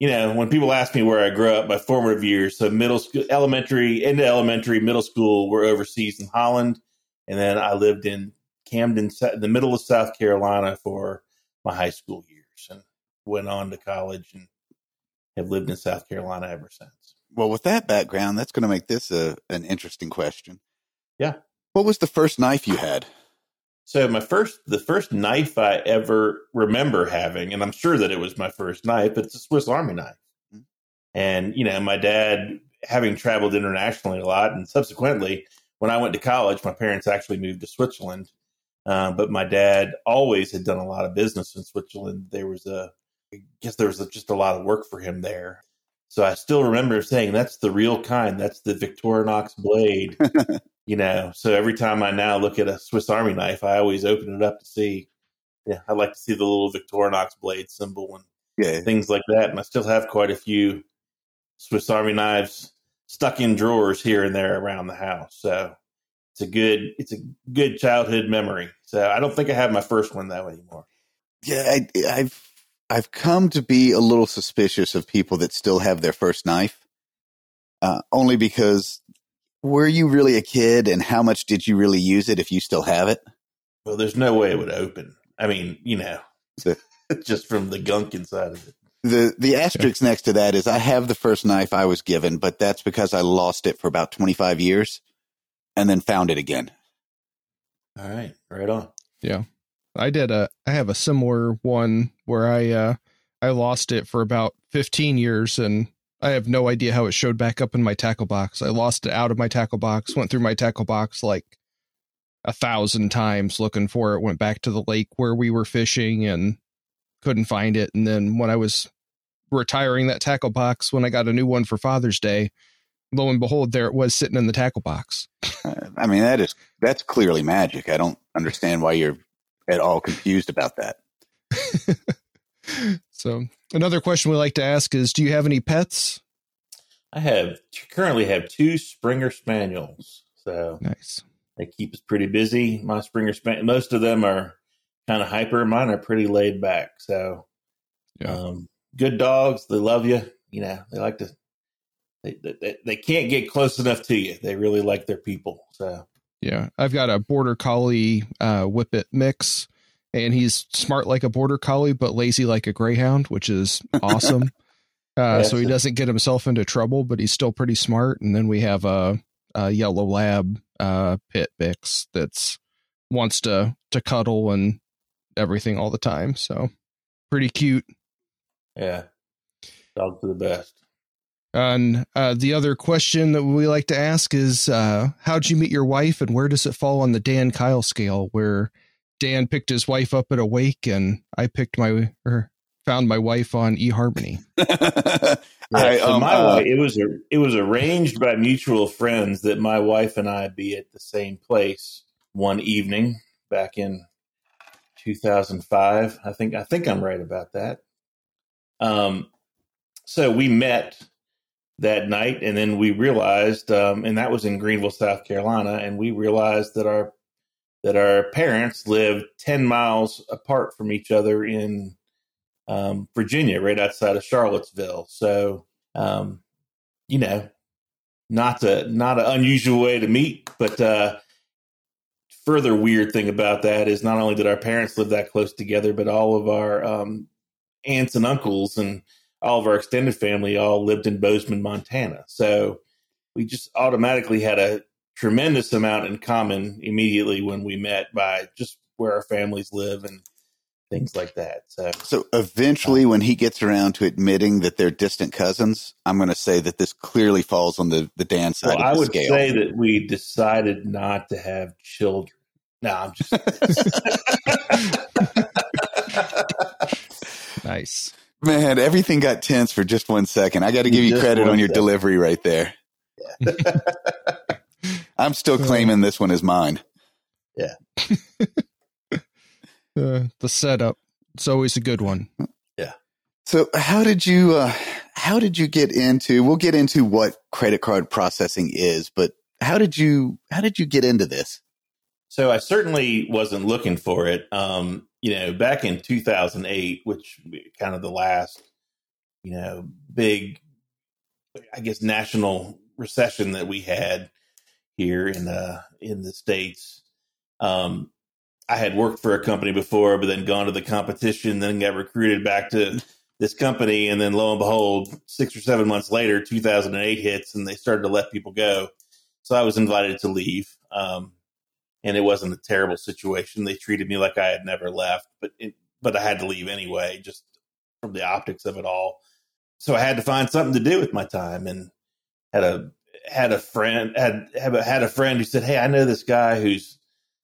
you know, when people ask me where I grew up, my formative years, so middle school, elementary, into elementary, middle school were overseas in Holland. And then I lived in Camden, the middle of South Carolina for my high school years and went on to college and have lived in South Carolina ever since. Well, with that background, that's going to make this a, an interesting question. Yeah. What was the first knife you had? So my first, the first knife I ever remember having, and I'm sure that it was my first knife, but it's a Swiss Army knife. Mm-hmm. And you know, my dad, having traveled internationally a lot, and subsequently, when I went to college, my parents actually moved to Switzerland. Uh, but my dad always had done a lot of business in Switzerland. There was a, I guess there was a, just a lot of work for him there. So I still remember saying that's the real kind. That's the Victorinox blade. you know, so every time I now look at a Swiss Army knife, I always open it up to see. Yeah, I like to see the little Victorinox blade symbol and yeah. things like that. And I still have quite a few Swiss Army knives stuck in drawers here and there around the house. So it's a good it's a good childhood memory. So I don't think I have my first one though anymore. Yeah, I, I've I've come to be a little suspicious of people that still have their first knife, uh, only because were you really a kid and how much did you really use it if you still have it? Well, there's no way it would open. I mean, you know, just from the gunk inside of it. The the asterisk next to that is I have the first knife I was given, but that's because I lost it for about 25 years and then found it again. All right, right on. Yeah. I did a I have a similar one where I uh I lost it for about 15 years and I have no idea how it showed back up in my tackle box. I lost it out of my tackle box, went through my tackle box like a thousand times looking for it, went back to the lake where we were fishing and couldn't find it. And then when I was retiring that tackle box, when I got a new one for Father's Day, lo and behold, there it was sitting in the tackle box. I mean, that is that's clearly magic. I don't understand why you're at all confused about that. so another question we like to ask is, do you have any pets? I have currently have two Springer Spaniels. So nice. They keep us pretty busy. My Springer Spaniel, most of them are kind of hyper. Mine are pretty laid back. So, yeah. um, good dogs. They love you. You know, they like to. They, they they can't get close enough to you. They really like their people. So yeah, I've got a border collie uh, whippet mix, and he's smart like a border collie, but lazy like a greyhound, which is awesome. Uh, so he doesn't get himself into trouble, but he's still pretty smart. And then we have a, a yellow lab uh, pit mix that's wants to to cuddle and everything all the time. So pretty cute. Yeah, dogs are the best. And uh, the other question that we like to ask is, uh, how'd you meet your wife, and where does it fall on the Dan Kyle scale? Where Dan picked his wife up at a wake, and I picked my or found my wife on eHarmony. yeah, I, so um, my uh, wife, it was a, it was arranged by mutual friends that my wife and I be at the same place one evening back in 2005. I think I think I'm right about that. Um, so we met that night, and then we realized, um, and that was in Greenville, South Carolina, and we realized that our that our parents lived 10 miles apart from each other in um, Virginia, right outside of Charlottesville. So, um, you know, not a not an unusual way to meet, but uh, further weird thing about that is not only did our parents live that close together, but all of our um, aunts and uncles and all of our extended family all lived in Bozeman, Montana. So we just automatically had a tremendous amount in common immediately when we met by just where our families live and things like that. So, so eventually, um, when he gets around to admitting that they're distant cousins, I'm going to say that this clearly falls on the the Dan side. Well, I would scale. say that we decided not to have children. No, I'm just nice. Man, everything got tense for just one second. I got to give you credit on your second. delivery right there. Yeah. I'm still claiming this one is mine. Yeah. Uh, the setup. It's always a good one. Yeah. So how did you uh, how did you get into we'll get into what credit card processing is, but how did you how did you get into this? So I certainly wasn't looking for it. Um, you know, back in 2008, which kind of the last, you know, big, I guess, national recession that we had here in the uh, in the states. Um, I had worked for a company before, but then gone to the competition, then got recruited back to this company, and then lo and behold, six or seven months later, 2008 hits, and they started to let people go. So I was invited to leave, um, and it wasn't a terrible situation. They treated me like I had never left, but it, but I had to leave anyway, just from the optics of it all. So I had to find something to do with my time, and had a had a friend had had a friend who said, "Hey, I know this guy who's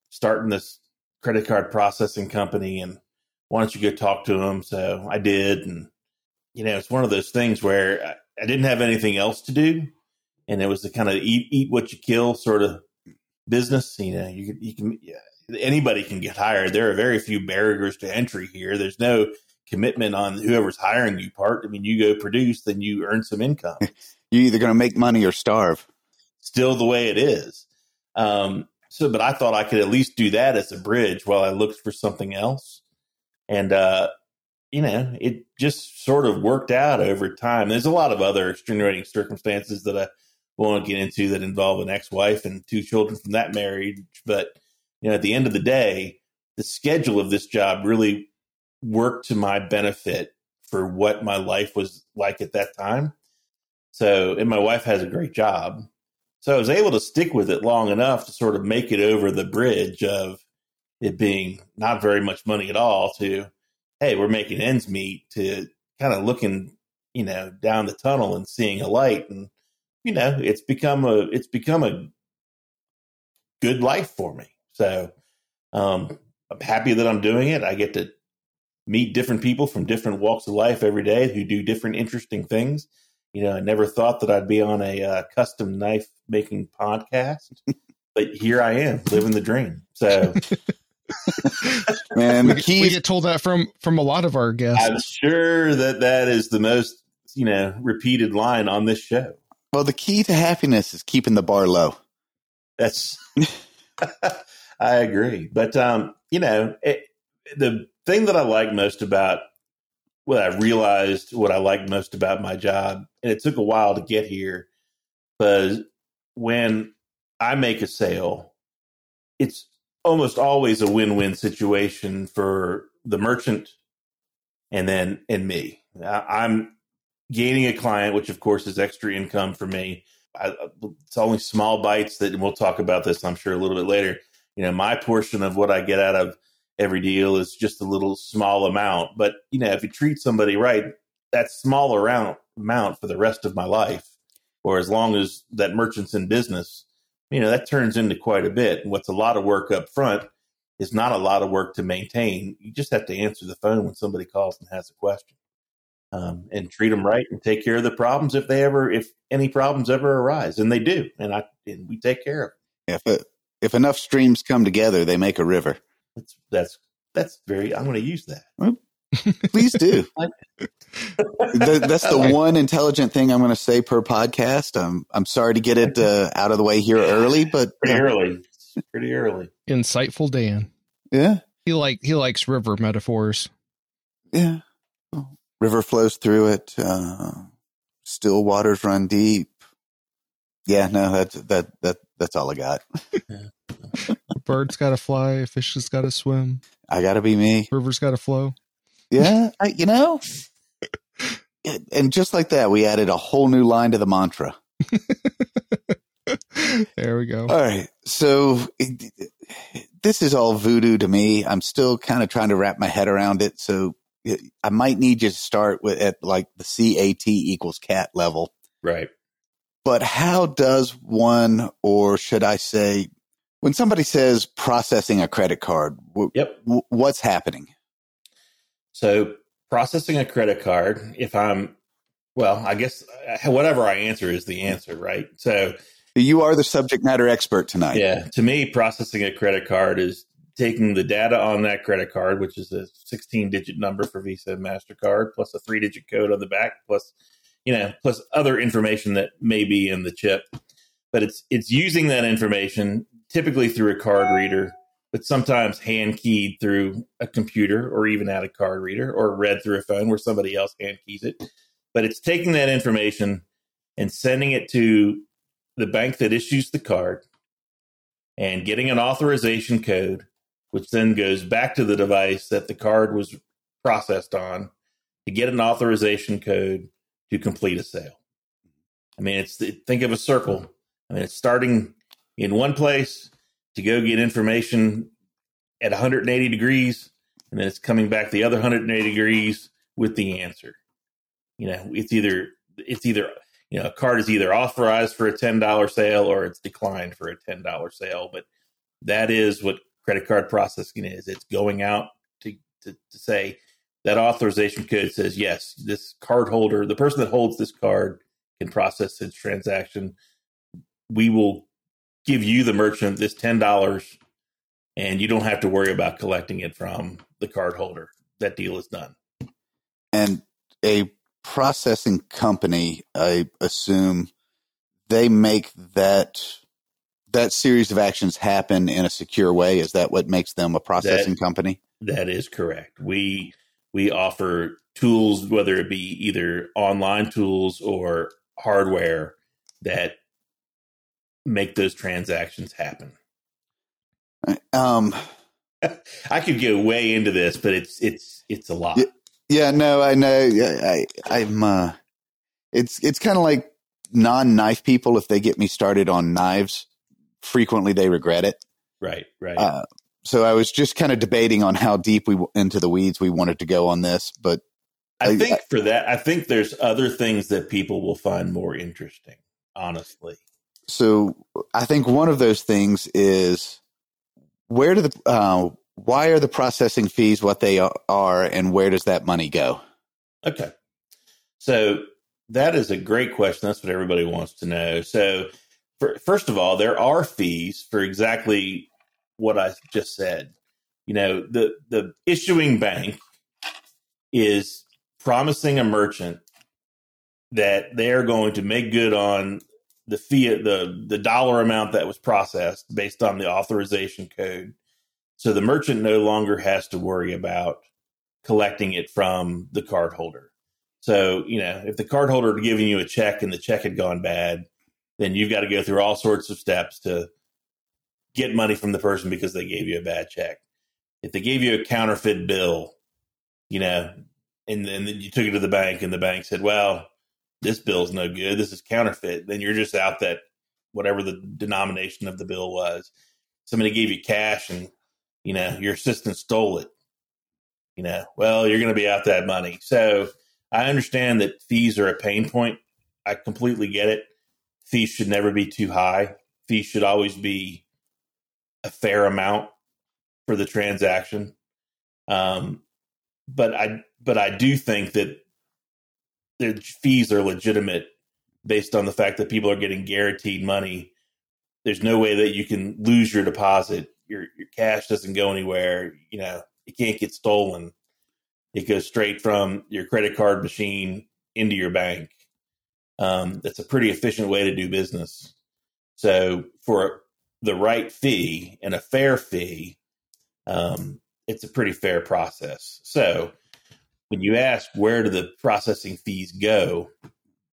starting this credit card processing company and why don't you go talk to him? So I did. And, you know, it's one of those things where I, didn't have anything else to do. And it was the kind of eat, eat what you kill sort of business. You know, you can, you can, anybody can get hired. There are very few barriers to entry here. There's no commitment on whoever's hiring you part. I mean, you go produce, then you earn some income. You're either going to make money or starve. Still the way it is. Um, so, but I thought I could at least do that as a bridge while I looked for something else. And, uh, you know, it just sort of worked out over time. There's a lot of other extenuating circumstances that I won't get into that involve an ex-wife and two children from that marriage. But, you know, at the end of the day, the schedule of this job really worked to my benefit for what my life was like at that time. So, and my wife has a great job. So I was able to stick with it long enough to sort of make it over the bridge of it being not very much money at all to, hey, we're making ends meet to kind of looking, you know, down the tunnel and seeing a light. And, you know, it's become a, it's become a good life for me. So, um, I'm happy that I'm doing it. I get to meet different people from different walks of life every day who do different interesting things. You know, I never thought that I'd be on a uh, custom knife making podcast, but here I am living the dream. So, Man, We, the get- we get told that from from a lot of our guests. I'm sure that that is the most, you know, repeated line on this show. well, the key to happiness is keeping the bar low. That's, I agree. But, um, you know, it, the thing that I like most about what I realized, what I like most about my job, and it took a while to get here, was when I make a sale, it's almost always a win-win situation for the merchant and then and me. I- I'm gaining a client, which of course is extra income for me. I, it's only small bites that we'll talk about this, I'm sure, a little bit later. You know, my portion of what I get out of every deal is just a little small amount. But you know, if you treat somebody right, that small amount amount for the rest of my life, or as long as that merchant's in business, you know, that turns into quite a bit. And what's a lot of work up front is not a lot of work to maintain. You just have to answer the phone when somebody calls and has a question. Um, and treat them right and take care of the problems if they ever, if any problems ever arise, and they do, and I and we take care of. If it, if enough streams come together, they make a river. That's that's that's very. I'm going to use that. Please do. Th- that's the Okay. one intelligent thing I'm going to say per podcast. I'm I'm sorry to get it uh, out of the way here early, but Pretty uh, early. Pretty early. Insightful Dan. yeah, He like he likes river metaphors. yeah. River flows through it. Uh, still waters run deep. Yeah, no, that that that that's all I got. A bird's got to fly. A fish has got to swim. I got to be me. River's got to flow. Yeah, I, you know. And just like that, we added a whole new line to the mantra. there we go. All right. So it, this is all voodoo to me. I'm still kind of trying to wrap my head around it. So it- I might need you to start with at like the CAT equals cat level. Right. But how does one, or should I say, when somebody says processing a credit card, w- Yep. w- what's happening? So processing a credit card, if I'm, well, I guess uh, whatever I answer is the answer, right? So You are the subject matter expert tonight. yeah, to me, processing a credit card is taking the data on that credit card, which is a 16 digit number for Visa and MasterCard, plus a three digit code on the back, plus, you know, plus other information that may be in the chip. But it's, it's using that information typically through a card reader, but sometimes hand keyed through a computer or even at a card reader or read through a phone where somebody else hand keys it. But it's taking that information and sending it to the bank that issues the card and getting an authorization code, which then goes back to the device that the card was processed on to get an authorization code to complete a sale. I mean, it's think of a circle. Mm-hmm. I mean, it's starting in one place to go get information at 180 degrees, and then it's coming back the other 180 degrees with the answer. You know, it's either it's either you know a card is either authorized for a ten dollar sale or it's declined for a ten dollar sale. But that is what credit card processing is. It's going out to, to to say that authorization code says yes, this card holder, the person that holds this card can process its transaction. We will give you the merchant this ten dollars and you don't have to worry about collecting it from the card holder. That deal is done. And a processing company, I assume they make that that series of actions happen in a secure way. Is that what makes them a processing company? That is correct. We we offer tools, whether it be either online tools or hardware that make those transactions happen. Um, I could go way into this, but it's it's it's a lot. Yeah. no, I know. I, I I'm. Uh, it's it's kind of like non-knife people. If they get me started on knives, frequently they regret it. Right, right. Uh, so I was just kind of debating on how deep we into the weeds we wanted to go on this, but I I- think for that, I think there's other things that people will find more interesting. Honestly, so I think one of those things is where do the uh, why are the processing fees what they are, and where does that money go? Okay. So that is a great question. That's what everybody wants to know. So, for, first of all, there are fees for exactly what I just said. You know, the the issuing bank is promising a merchant that they are going to make good on the fee the the dollar amount that was processed based on the authorization code. So the merchant no longer has to worry about collecting it from the cardholder. So, you know, if the cardholder had given you a check and the check had gone bad, then you've got to go through all sorts of steps to get money from the person because they gave you a bad check. If they gave you a counterfeit bill, you know, and then you took it to the bank and the bank said, well, this bill's no good. This is counterfeit. Then you're just out that whatever the denomination of the bill was. Somebody gave you cash and, you know, your assistant stole it. You know, well, you're going to be out that money. So I understand that fees are a pain point. I completely get it. Fees should never be too high. Fees should always be a fair amount for the transaction. Um, but I but I do think that the fees are legitimate based on the fact that people are getting guaranteed money. There's no way that you can lose your deposit. Your your cash doesn't go anywhere. You know, it can't get stolen. It goes straight from your credit card machine into your bank. Um, that's a pretty efficient way to do business. So for the right fee and a fair fee, um, it's a pretty fair process. So when you ask where do the processing fees go,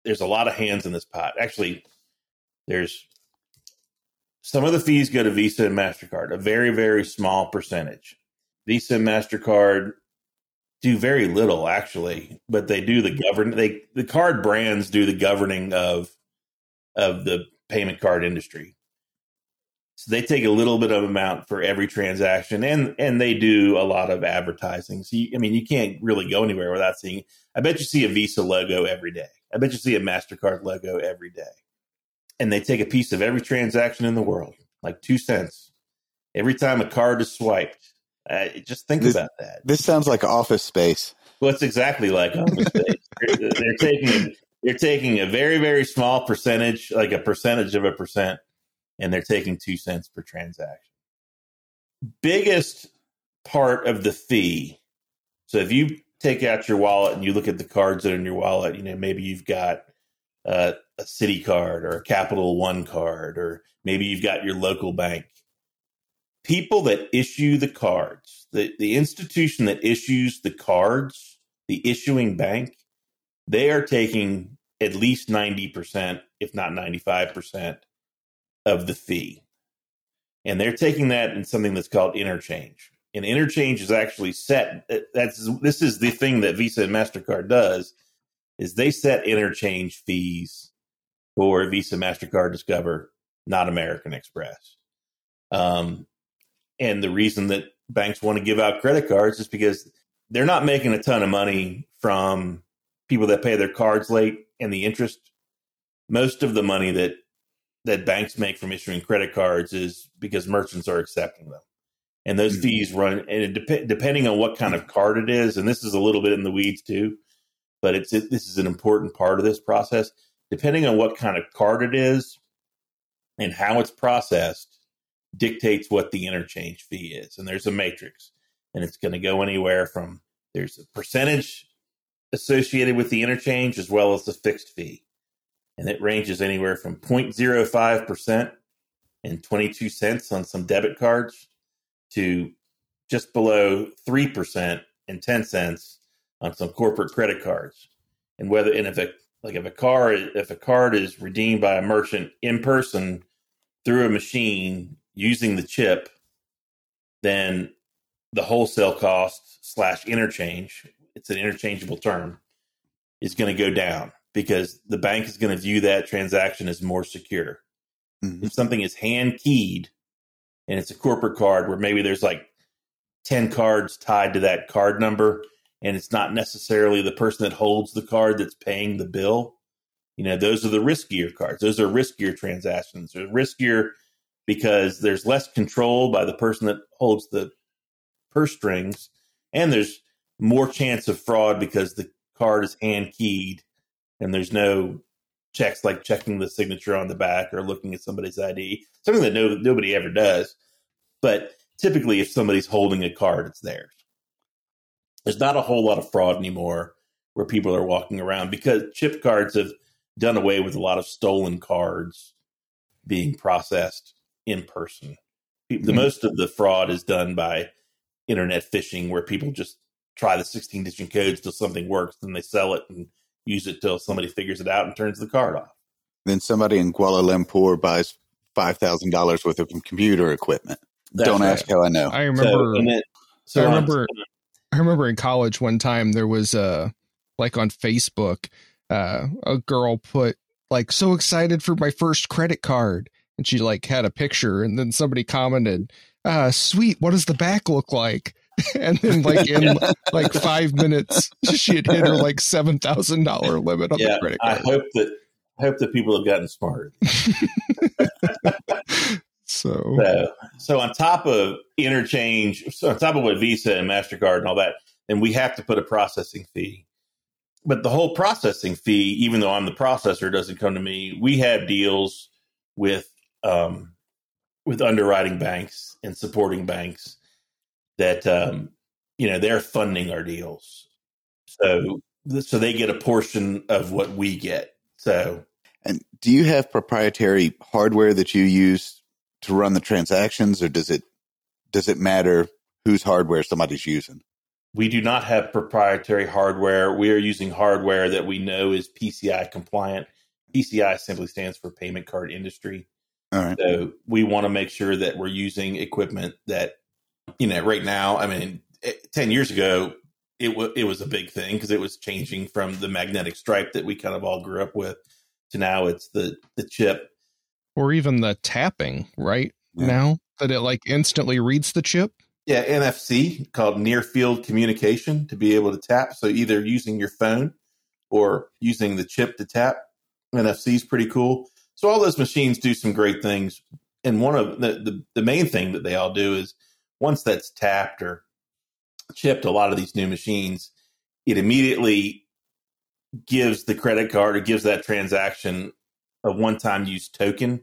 there's a lot of hands in this pot. Actually, there's some of the fees go to Visa and MasterCard, a very, very small percentage. Visa and MasterCard do very little actually, but they do the govern they the card brands do the governing of of the payment card industry. So they take a little bit of amount for every transaction, and and they do a lot of advertising. So you, I mean, you can't really go anywhere without seeing. I bet you see a Visa logo every day. I bet you see a Mastercard logo every day, and they take a piece of every transaction in the world, like two cents, every time a card is swiped. Uh, just think this, about that. This sounds like Office Space. Well, it's exactly like Office Space. they're, they're taking they're taking a very very small percentage, like a percentage of a percent and they're taking two cents per transaction. Biggest part of the fee. So if you take out your wallet and you look at the cards that are in your wallet, you know, maybe you've got uh, a Citi card or a Capital One card, or maybe you've got your local bank. People that issue the cards, the, the institution that issues the cards, the issuing bank, they are taking at least 90%, if not 95% of the fee. And they're taking that in something that's called interchange. And interchange is actually set. That's this is the thing that Visa and Mastercard does is they set interchange fees for Visa, Mastercard, Discover, not American Express. Um, and the reason that banks want to give out credit cards is because they're not making a ton of money from people that pay their cards late and the interest. Most of the money that that banks make from issuing credit cards is because merchants are accepting them. And those mm-hmm. fees run, and it dep- depending on what kind of card it is, and this is a little bit in the weeds too, but it's it, this is an important part of this process. Depending on what kind of card it is and how it's processed, dictates what the interchange fee is. And there's a matrix, and it's going to go anywhere from there's a percentage associated with the interchange as well as the fixed fee and it ranges anywhere from 0.05% and 22 cents on some debit cards to just below 3% and 10 cents on some corporate credit cards. And whether and if a like if a car if a card is redeemed by a merchant in person through a machine using the chip, then the wholesale cost slash interchange, it's an interchangeable term, is going to go down because the bank is going to view that transaction as more secure. Mm-hmm. If something is hand keyed and it's a corporate card where maybe there's like 10 cards tied to that card number and it's not necessarily the person that holds the card that's paying the bill, you know, those are the riskier cards. Those are riskier transactions. They're riskier because there's less control by the person that holds the purse strings, and there's more chance of fraud because the card is hand keyed and there's no checks like checking the signature on the back or looking at somebody's ID, something that no, nobody ever does. But typically, if somebody's holding a card, it's theirs. There's not a whole lot of fraud anymore where people are walking around because chip cards have done away with a lot of stolen cards being processed in person. The Mhm. most of the fraud is done by internet phishing, where people just try the 16 digit codes till something works, then they sell it and use it till somebody figures it out and turns the card off. Then somebody in Kuala Lumpur buys five thousand dollars worth of computer equipment. That's Don't right. ask how I know. I remember. and then, so I on- remember- I remember in college one time there was a like on Facebook, uh, a girl put like so excited for my first credit card, and she like had a picture, and then somebody commented, uh, "Sweet, what does the back look like?" and then like in like five minutes, she had hit her like seven thousand dollar limit on yeah, the credit I hope that I hope that people have gotten smarter. so So, so on top of interchange, so on top of what Visa and Mastercard and all that, and we have to put a processing fee. But the whole processing fee, even though I'm the processor, doesn't come to me. We have deals with um, with underwriting banks and supporting banks that um, you know they're funding our deals, so so they get a portion of what we get. So And do you have proprietary hardware that you use to run the transactions, or does it does it matter whose hardware somebody's using? We do not have proprietary hardware. We are using hardware that we know is PCI compliant. PCI simply stands for Payment Card Industry. All right. So we want to make sure that we're using equipment that, you know, right now, I mean, eh, 10 years ago, it, w- it was a big thing because it was changing from the magnetic stripe that we kind of all grew up with to now it's the, the chip. or even the tapping right Yeah. now that it like instantly reads the chip. Yeah, NFC called near field communication to be able to tap. So either using your phone or using the chip to tap. NFC is pretty cool. So all those machines do some great things. And one of the, the, the main thing that they all do is once that's tapped or chipped, a lot of these new machines, it immediately gives the credit card or gives that transaction a one time use token.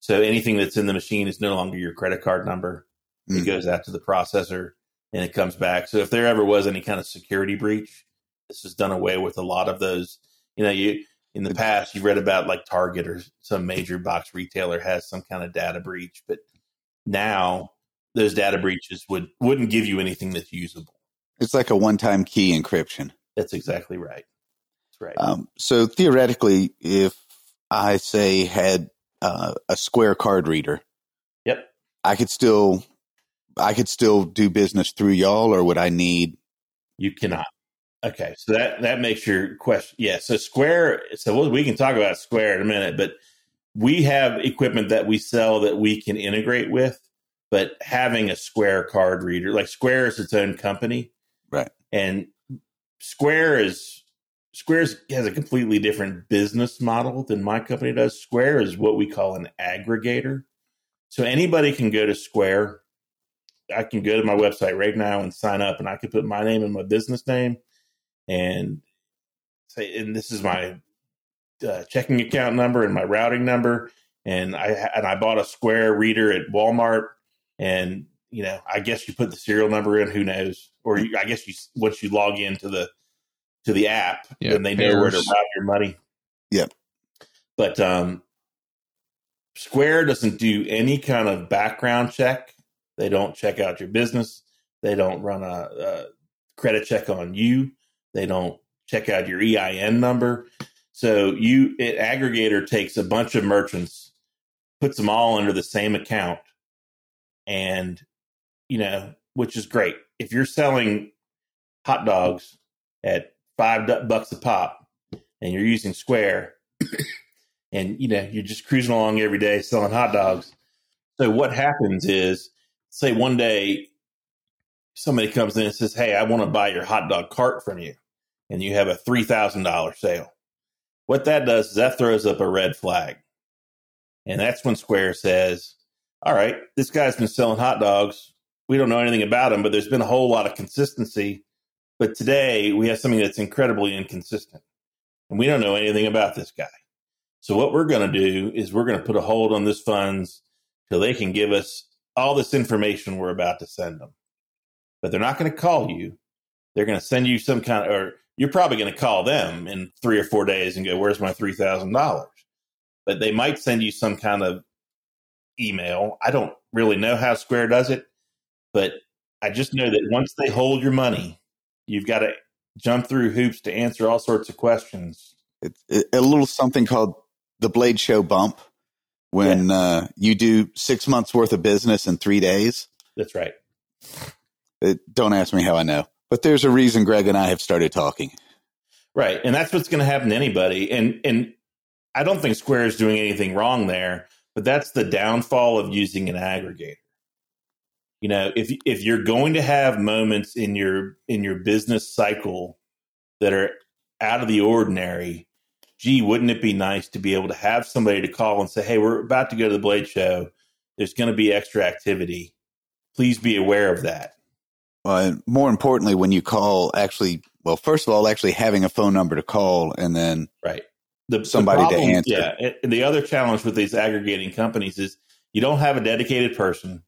So anything that's in the machine is no longer your credit card number it Mm. goes out to the processor and it comes back. So if there ever was any kind of security breach, this has done away with a lot of those. You know, you in the past you read about like Target or some major box retailer has some kind of data breach, but now those data breaches would wouldn't give you anything that's usable. It's like a one time key encryption. That's exactly right. That's right. Um, so theoretically, if I say had uh, a Square card reader, Yep. I could still I could still do business through y'all, or would I need? You cannot. Okay, so that that makes your question. Yeah, so Square. So we can talk about Square in a minute, but we have equipment that we sell that we can integrate with. But having a Square card reader, like Square is its own company, Right. And Square is Square has a completely different business model than my company does. Square is what we call an aggregator. So anybody can go to Square. I can go to my website right now and sign up, and I can put my name and my business name, and say, and this is my uh, checking account number and my routing number, and I and I bought a Square reader at Walmart, and you know, I guess you put the serial number in. Who knows? Or you, I guess you once you log into the to the app, Yeah, then they know where to route your money. Yep. But um, Square doesn't do any kind of background check. They don't check out your business. They don't run a, a credit check on you. They don't check out your EIN number. So you, it aggregator takes a bunch of merchants, puts them all under the same account, and you know, which is great. If you're selling hot dogs at five bucks a pop, and you're using Square, and you know you're just cruising along every day selling hot dogs. So what happens is, say one day somebody comes in and says, "Hey, I want to buy your hot dog cart from you," and you have a three thousand dollar sale. What that does is that throws up a red flag, and that's when Square says, "All right, this guy's been selling hot dogs we don't know anything about him, but there's been a whole lot of consistency. But today we have something that's incredibly inconsistent, and we don't know anything about this guy. So what we're going to do is we're going to put a hold on this funds till they can give us all this information we're about to send them. But they're not going to call you. They're going to send you some kind of, or you're probably going to call them in three or four days and go, "Where's my three thousand dollars?" But they might send you some kind of email. I don't really know how Square does it, but I just know that once they hold your money, you've got to jump through hoops to answer all sorts of questions. It's a little something called the Blade Show bump when yeah. uh, you do six months worth of business in three days. That's right. It, don't ask me how I know, but there's a reason Greg and I have started talking. Right, and that's what's going to happen to anybody. And and I don't think Square is doing anything wrong there, but that's the downfall of using an aggregator. You know, if if you're going to have moments in your in your business cycle that are out of the ordinary, gee, wouldn't it be nice to be able to have somebody to call and say, hey, we're about to go to the Blade Show. There's going to be extra activity. Please be aware of that. Uh, more importantly, when you call, actually, well, first of all, actually having a phone number to call and then right the, somebody the problem, to answer. Yeah, and the other challenge with these aggregating companies is you don't have a dedicated person,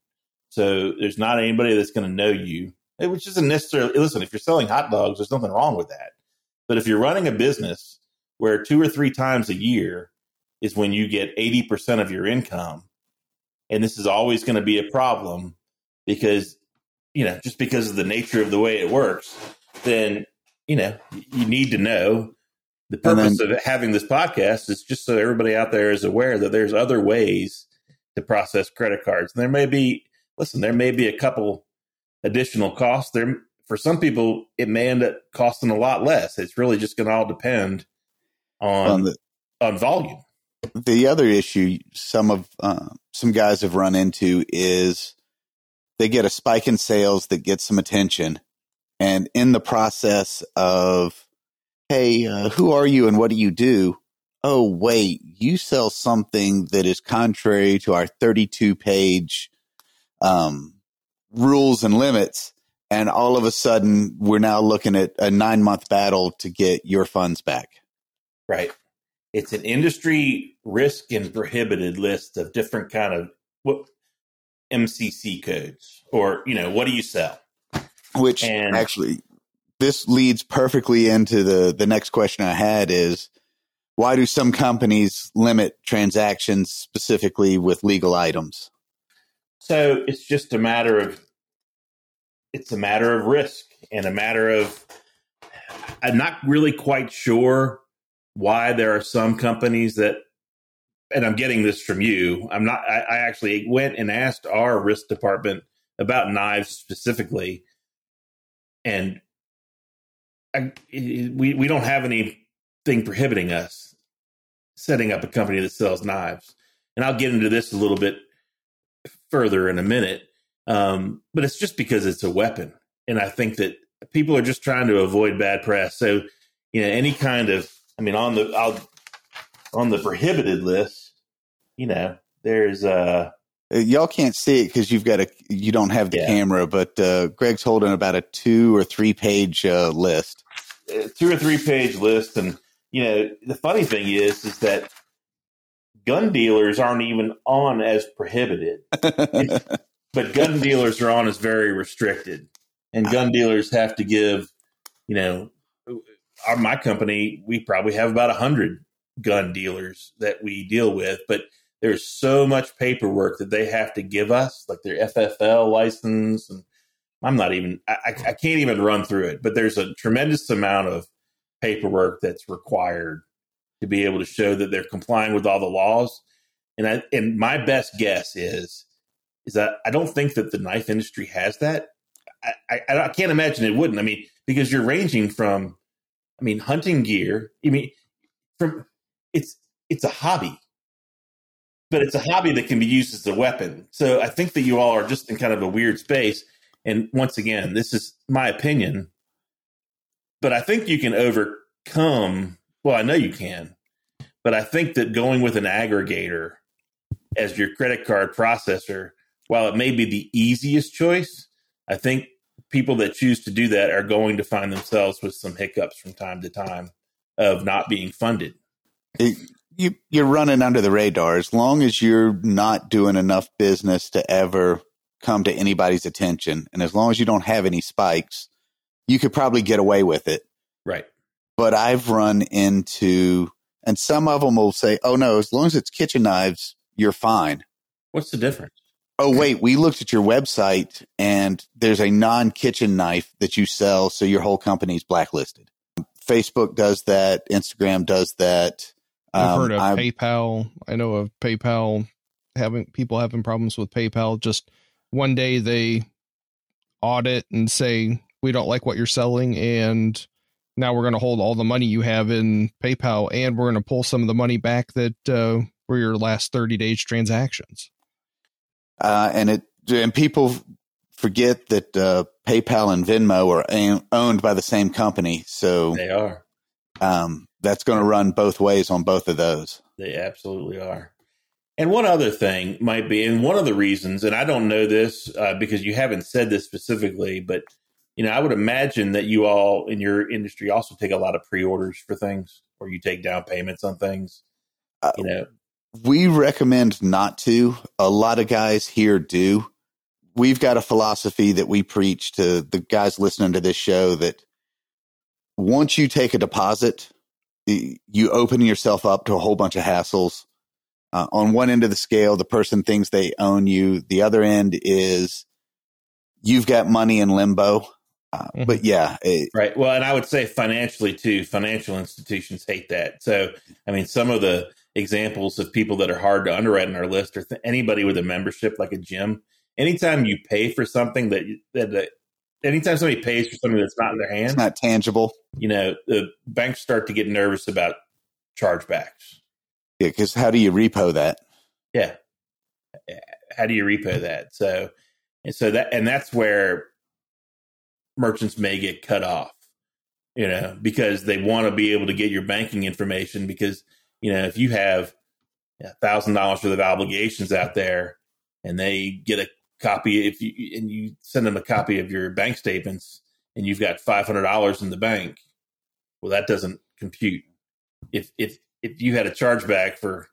so there's not anybody that's going to know you, which isn't necessarily. Listen, if you're selling hot dogs, there's nothing wrong with that. But if you're running a business where two or three times a year is when you get 80% of your income. And this is always going to be a problem because, you know, just because of the nature of the way it works, then, you know, you need to know the purpose then, of having this podcast is just so everybody out there is aware that there's other ways to process credit cards. And there may be, listen, there may be a couple additional costs. There, for some people, it may end up costing a lot less. It's really just going to all depend on on, the, on volume. The other issue some of uh, some guys have run into is they get a spike in sales that gets some attention, and in the process of, hey, uh, who are you and what do you do? Oh, wait, you sell something that is contrary to our 32 page um, rules and limits. And all of a sudden, we're now looking at a nine month battle to get your funds back. Right. It's an industry risk and prohibited list of different kind of what MCC codes or, you know, what do you sell? Which and, actually this leads perfectly into the the next question I had is why do some companies limit transactions specifically with legal items? So it's just a matter of it's a matter of risk and a matter of I'm not really quite sure why there are some companies that and I'm getting this from you. I'm not I, I actually went and asked our risk department about knives specifically and I, we we don't have anything prohibiting us setting up a company that sells knives. And I'll get into this a little bit further in a minute. Um, but it's just because it's a weapon, and I think that people are just trying to avoid bad press. So, you know, any kind of I mean, on the I'll, on the prohibited list, you know, there's uh, uh y'all can't see it because you've got a you don't have the yeah. camera, but uh, Greg's holding about a two or three page uh, list, two or three page list, and you know the funny thing is is that gun dealers aren't even on as prohibited, but gun dealers are on as very restricted, and gun dealers have to give you know our, my company, we probably have about a hundred gun dealers that we deal with, but there's so much paperwork that they have to give us, like their FFL license, and I'm not even, I, I can't even run through it. But there's a tremendous amount of paperwork that's required to be able to show that they're complying with all the laws. And I, and my best guess is, is that I don't think that the knife industry has that. I, I, I can't imagine it wouldn't. I mean, because you're ranging from I mean, hunting gear. I mean, from it's it's a hobby, but it's a hobby that can be used as a weapon. So I think that you all are just in kind of a weird space. And once again, this is my opinion, but I think you can overcome. Well, I know you can, but I think that going with an aggregator as your credit card processor, while it may be the easiest choice, I think people that choose to do that are going to find themselves with some hiccups from time to time of not being funded. It, you you're running under the radar as long as you're not doing enough business to ever come to anybody's attention, and as long as you don't have any spikes, you could probably get away with it. Right. But I've run into, and some of them will say, "Oh no, as long as it's kitchen knives, you're fine." What's the difference? Oh wait, we looked at your website, and there's a non-kitchen knife that you sell, so your whole company's blacklisted. Facebook does that. Instagram does that. I've Um, heard of I've- PayPal. I know of PayPal having people having problems with PayPal. Just one day they audit and say we don't like what you're selling, and now we're going to hold all the money you have in PayPal, and we're going to pull some of the money back that uh, were your last 30 days transactions. uh, and it and people forget that uh, PayPal and Venmo are a- owned by the same company, so They are. um, that's going to run both ways on both of those. They absolutely are. And one other thing might be, and one of the reasons, and I don't know this uh, because you haven't said this specifically, but you know, I would imagine that you all in your industry also take a lot of pre-orders for things, or you take down payments on things. Uh, You know, We recommend not to. A lot of guys here do. We've got a philosophy that we preach to the guys listening to this show that once you take a deposit, you open yourself up to a whole bunch of hassles. Uh, on one end of the scale, the person thinks they own you. The other end is you've got money in limbo. Uh, Mhm. But yeah, it, Right. Well, and I would say financially too. Financial institutions hate that. So, I mean, some of the examples of people that are hard to underwrite on our list are th- anybody with a membership, like a gym. Anytime you pay for something that that, that anytime somebody pays for something that's not in their it's hand, not tangible. you know, the banks start to get nervous about chargebacks. Yeah, because how do you repo that? Yeah. How do you repo that? So, and so that, and that's where merchants may get cut off, you know, because they want to be able to get your banking information. Because, you know, if you have a thousand dollars worth of obligations out there and they get a copy, if you, and you send them a copy of your bank statements and you've got $500 in the bank, well, that doesn't compute. If, if, if you had a chargeback for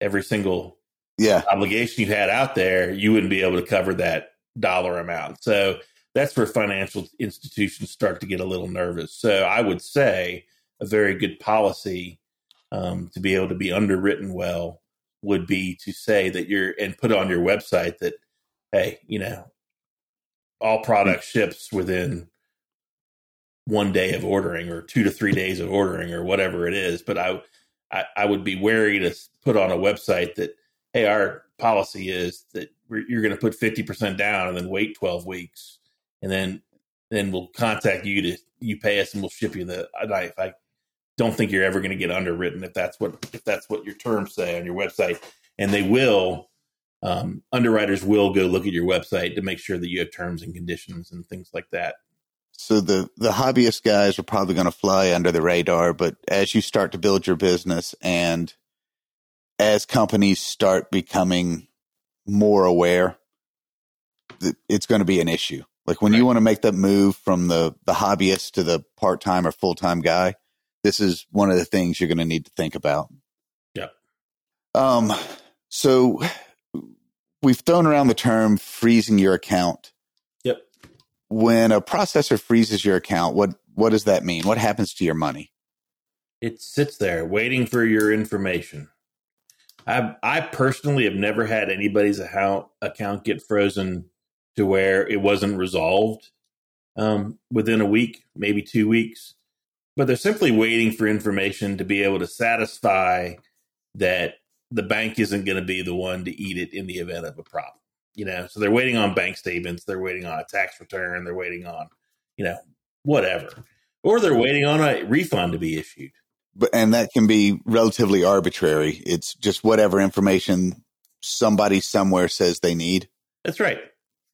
every single Yeah, obligation you had out there, you wouldn't be able to cover that dollar amount. So that's where financial institutions start to get a little nervous. So I would say a very good policy um, to be able to be underwritten well would be to say that you're and put on your website that hey, you know, all product ships within one day of ordering or two to three days of ordering or whatever it is. But I, I, I would be wary to put on a website that hey, our policy is that you're going to put 50% down and then wait 12 weeks. And then, then we'll contact you to, you pay us and we'll ship you the knife. I don't think you're ever going to get underwritten if that's what, if that's what your terms say on your website. And they will, um, underwriters will go look at your website to make sure that you have terms and conditions and things like that. So the the hobbyist guys are probably going to fly under the radar, but as you start to build your business and as companies start becoming more aware, it's going to be an issue. Like when you want to make that move from the the hobbyist to the part time or full time guy, this is one of the things you're going to need to think about. Yep. Um. So we've thrown around the term freezing your account. When a processor freezes your account, what what does that mean? What happens to your money? it sits there waiting for your information. I I personally have never had anybody's account account get frozen to where it wasn't resolved um, within a week, maybe two weeks. But they're simply waiting for information to be able to satisfy that the bank isn't going to be the one to eat it in the event of a problem. You know, so they're waiting on bank statements, they're waiting on a tax return, they're waiting on, you know, whatever, or they're waiting on a refund to be issued. But and that can be relatively arbitrary. It's just whatever information somebody somewhere says they need. That's right.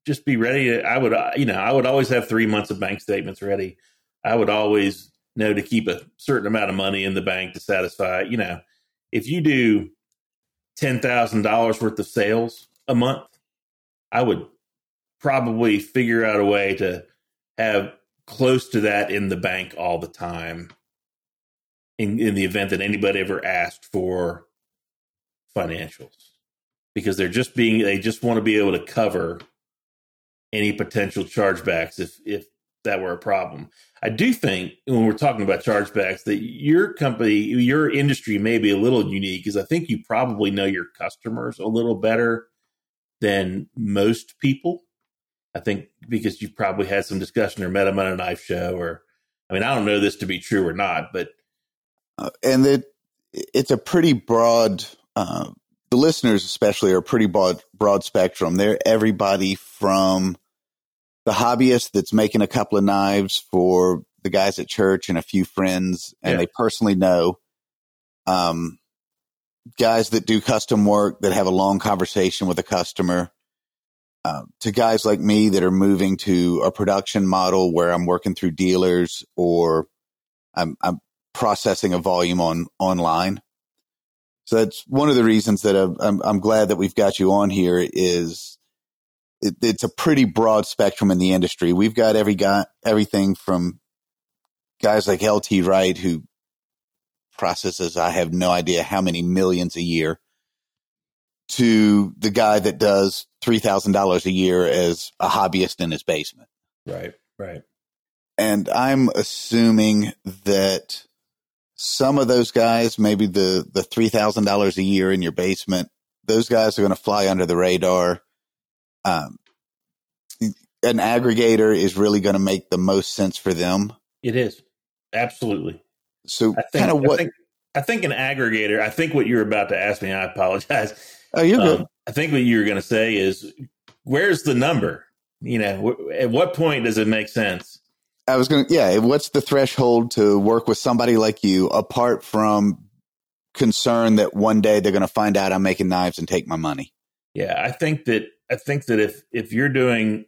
Just be ready. To, I would, you know, I would always have three months of bank statements ready. I would always know to keep a certain amount of money in the bank to satisfy. You know, if you do ten thousand dollars worth of sales a month, I would probably figure out a way to have close to that in the bank all the time in, in the event that anybody ever asked for financials because they're just being they just want to be able to cover any potential chargebacks if if that were a problem. I do think when we're talking about chargebacks that your company, your industry may be a little unique because I think you probably know your customers a little better than most people. I think because you've probably had some discussion or met them on a knife show or I mean I don't know this to be true or not, but uh, and it it's a pretty broad uh, the listeners especially are pretty broad broad spectrum. They're everybody from the hobbyist that's making a couple of knives for the guys at church and a few friends, and yeah. they personally know. Um, guys that do custom work that have a long conversation with a customer. Uh, to guys like me that are moving to a production model where I'm working through dealers or I'm, I'm processing a volume on online. So that's one of the reasons that I'm, I'm glad that we've got you on here is it, it's a pretty broad spectrum in the industry. We've got every guy, everything from guys like LT Wright who processes I have no idea how many millions a year to the guy that does three thousand dollars a year as a hobbyist in his basement. Right, right. And I'm assuming that some of those guys, maybe the the three thousand dollars a year in your basement, those guys are going to fly under the radar um, an aggregator is really going to make the most sense for them. It is absolutely. So, kind of what I think, I think, an aggregator. I think what you're about to ask me. I apologize. Oh, you're um, good. I think what you're going to say is, where's the number? You know, at what point does it make sense? I was going to, yeah. What's the threshold to work with somebody like you, apart from concern that one day they're going to find out I'm making knives and take my money? Yeah, I think that I think that if if you're doing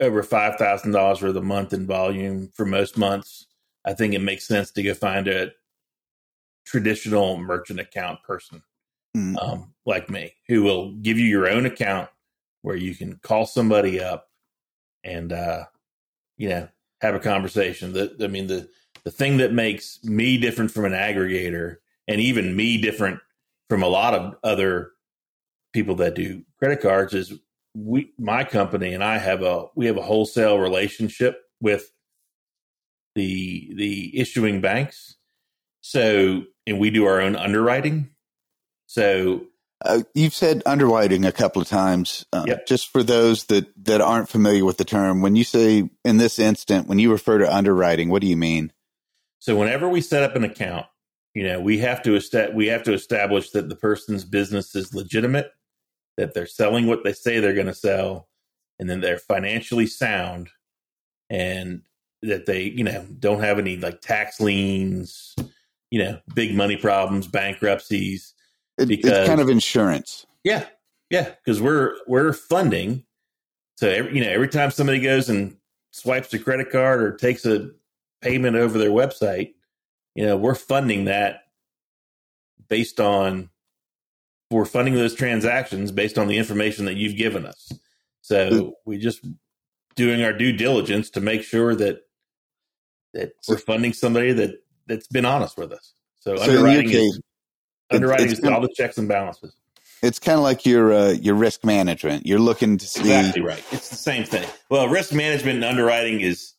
over five thousand dollars worth the month in volume for most months, I think it makes sense to go find a traditional merchant account person mm. um, like me who will give you your own account where you can call somebody up and uh, you know have a conversation. That I mean the the thing that makes me different from an aggregator and even me different from a lot of other people that do credit cards is we my company and I have a we have a wholesale relationship with the the issuing banks. So and we do our own underwriting. So uh, you've said underwriting a couple of times. Uh, yep. Just for those that that aren't familiar with the term, when you say in this instant, when you refer to underwriting, what do you mean? So whenever we set up an account, you know, we have to est- we have to establish that the person's business is legitimate that they're selling what they say they're going to sell and then they're financially sound and that they you know don't have any like tax liens you know big money problems bankruptcies it, because, it's kind of insurance yeah yeah because we're we're funding so every you know every time somebody goes and swipes a credit card or takes a payment over their website you know we're funding that based on we're funding those transactions based on the information that you've given us. So we just doing our due diligence to make sure that that we're funding somebody that that's been honest with us. So, so underwriting case, is underwriting is all the checks and balances. It's kind of like your uh, your risk management. You're looking to see exactly right. It's the same thing. Well, risk management and underwriting is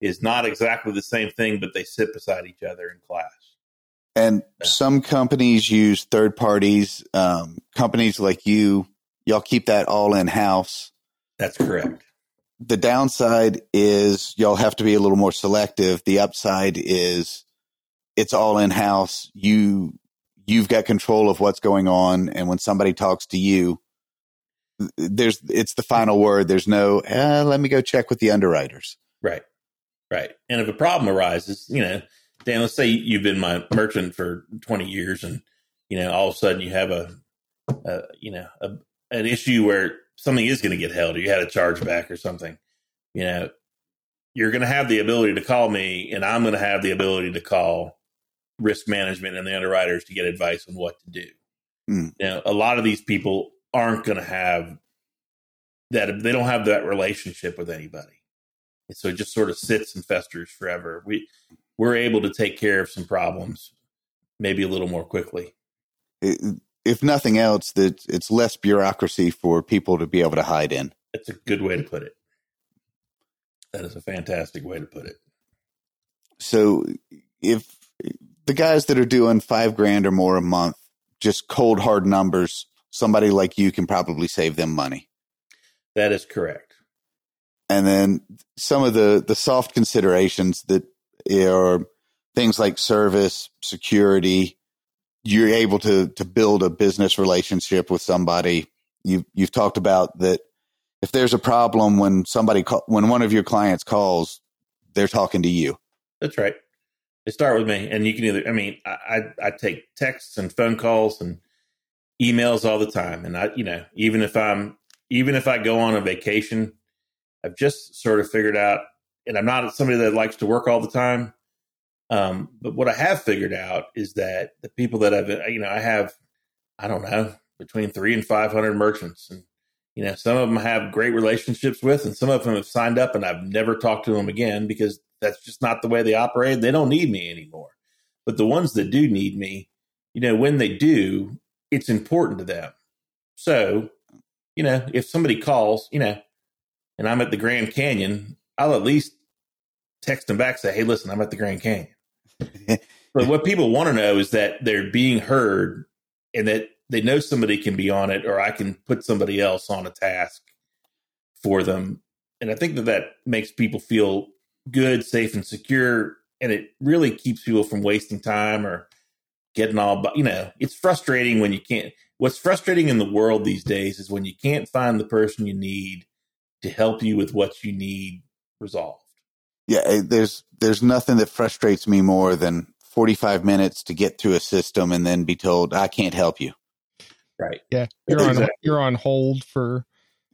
is not exactly the same thing, but they sit beside each other in class. And some companies use third parties. Um, companies like you, y'all keep that all in house. That's correct. The downside is y'all have to be a little more selective. The upside is it's all in house. You you've got control of what's going on, and when somebody talks to you, there's it's the final word. There's no eh, let me go check with the underwriters. Right, right. And if a problem arises, you know Dan, let's say you've been my merchant for 20 years and, you know, all of a sudden you have a, a you know, a, an issue where something is going to get held or you had a chargeback or something, you know, you're going to have the ability to call me and I'm going to have the ability to call risk management and the underwriters to get advice on what to do. Mm. Know, a lot of these people aren't going to have that they don't have that relationship with anybody. And so it just sort of sits and festers forever. We we're able to take care of some problems maybe a little more quickly. It, if nothing else, that it's less bureaucracy for people to be able to hide in. That's a good way to put it. That is a fantastic way to put it. So if the guys that are doing five grand or more a month, just cold hard numbers, somebody like you can probably save them money. That is correct. And then some of the the soft considerations that are things like service, security, you're able to to build a business relationship with somebody. You you've talked about that if there's a problem when somebody call, when one of your clients calls, they're talking to you. That's right. They start with me, and you can either. I mean, I I, I take texts and phone calls and emails all the time, and I you know even if I'm even if I go on a vacation, I've just sort of figured out, and I'm not somebody that likes to work all the time. Um, but what I have figured out is that the people that I've, you know, I have, I don't know, between three and 500 merchants. And, you know, some of them have great relationships with, and some of them have signed up and I've never talked to them again because that's just not the way they operate. They don't need me anymore. But the ones that do need me, you know, when they do, it's important to them. So, you know, if somebody calls, you know, and I'm at the Grand Canyon, I'll at least text them back, say, hey, listen, I'm at the Grand Canyon but what people want to know is that they're being heard and that they know somebody can be on it or I can put somebody else on a task for them. And I think that that makes people feel good, safe, and secure. And it really keeps people from wasting time or getting all, you know, it's frustrating when you can't. What's frustrating in the world these days is when you can't find the person you need to help you with what you need resolved yeah, eh, there's there's nothing that frustrates me more than 45 minutes to get through a system and then be told I can't help you. Right. Yeah, you're exactly. on you're on hold for.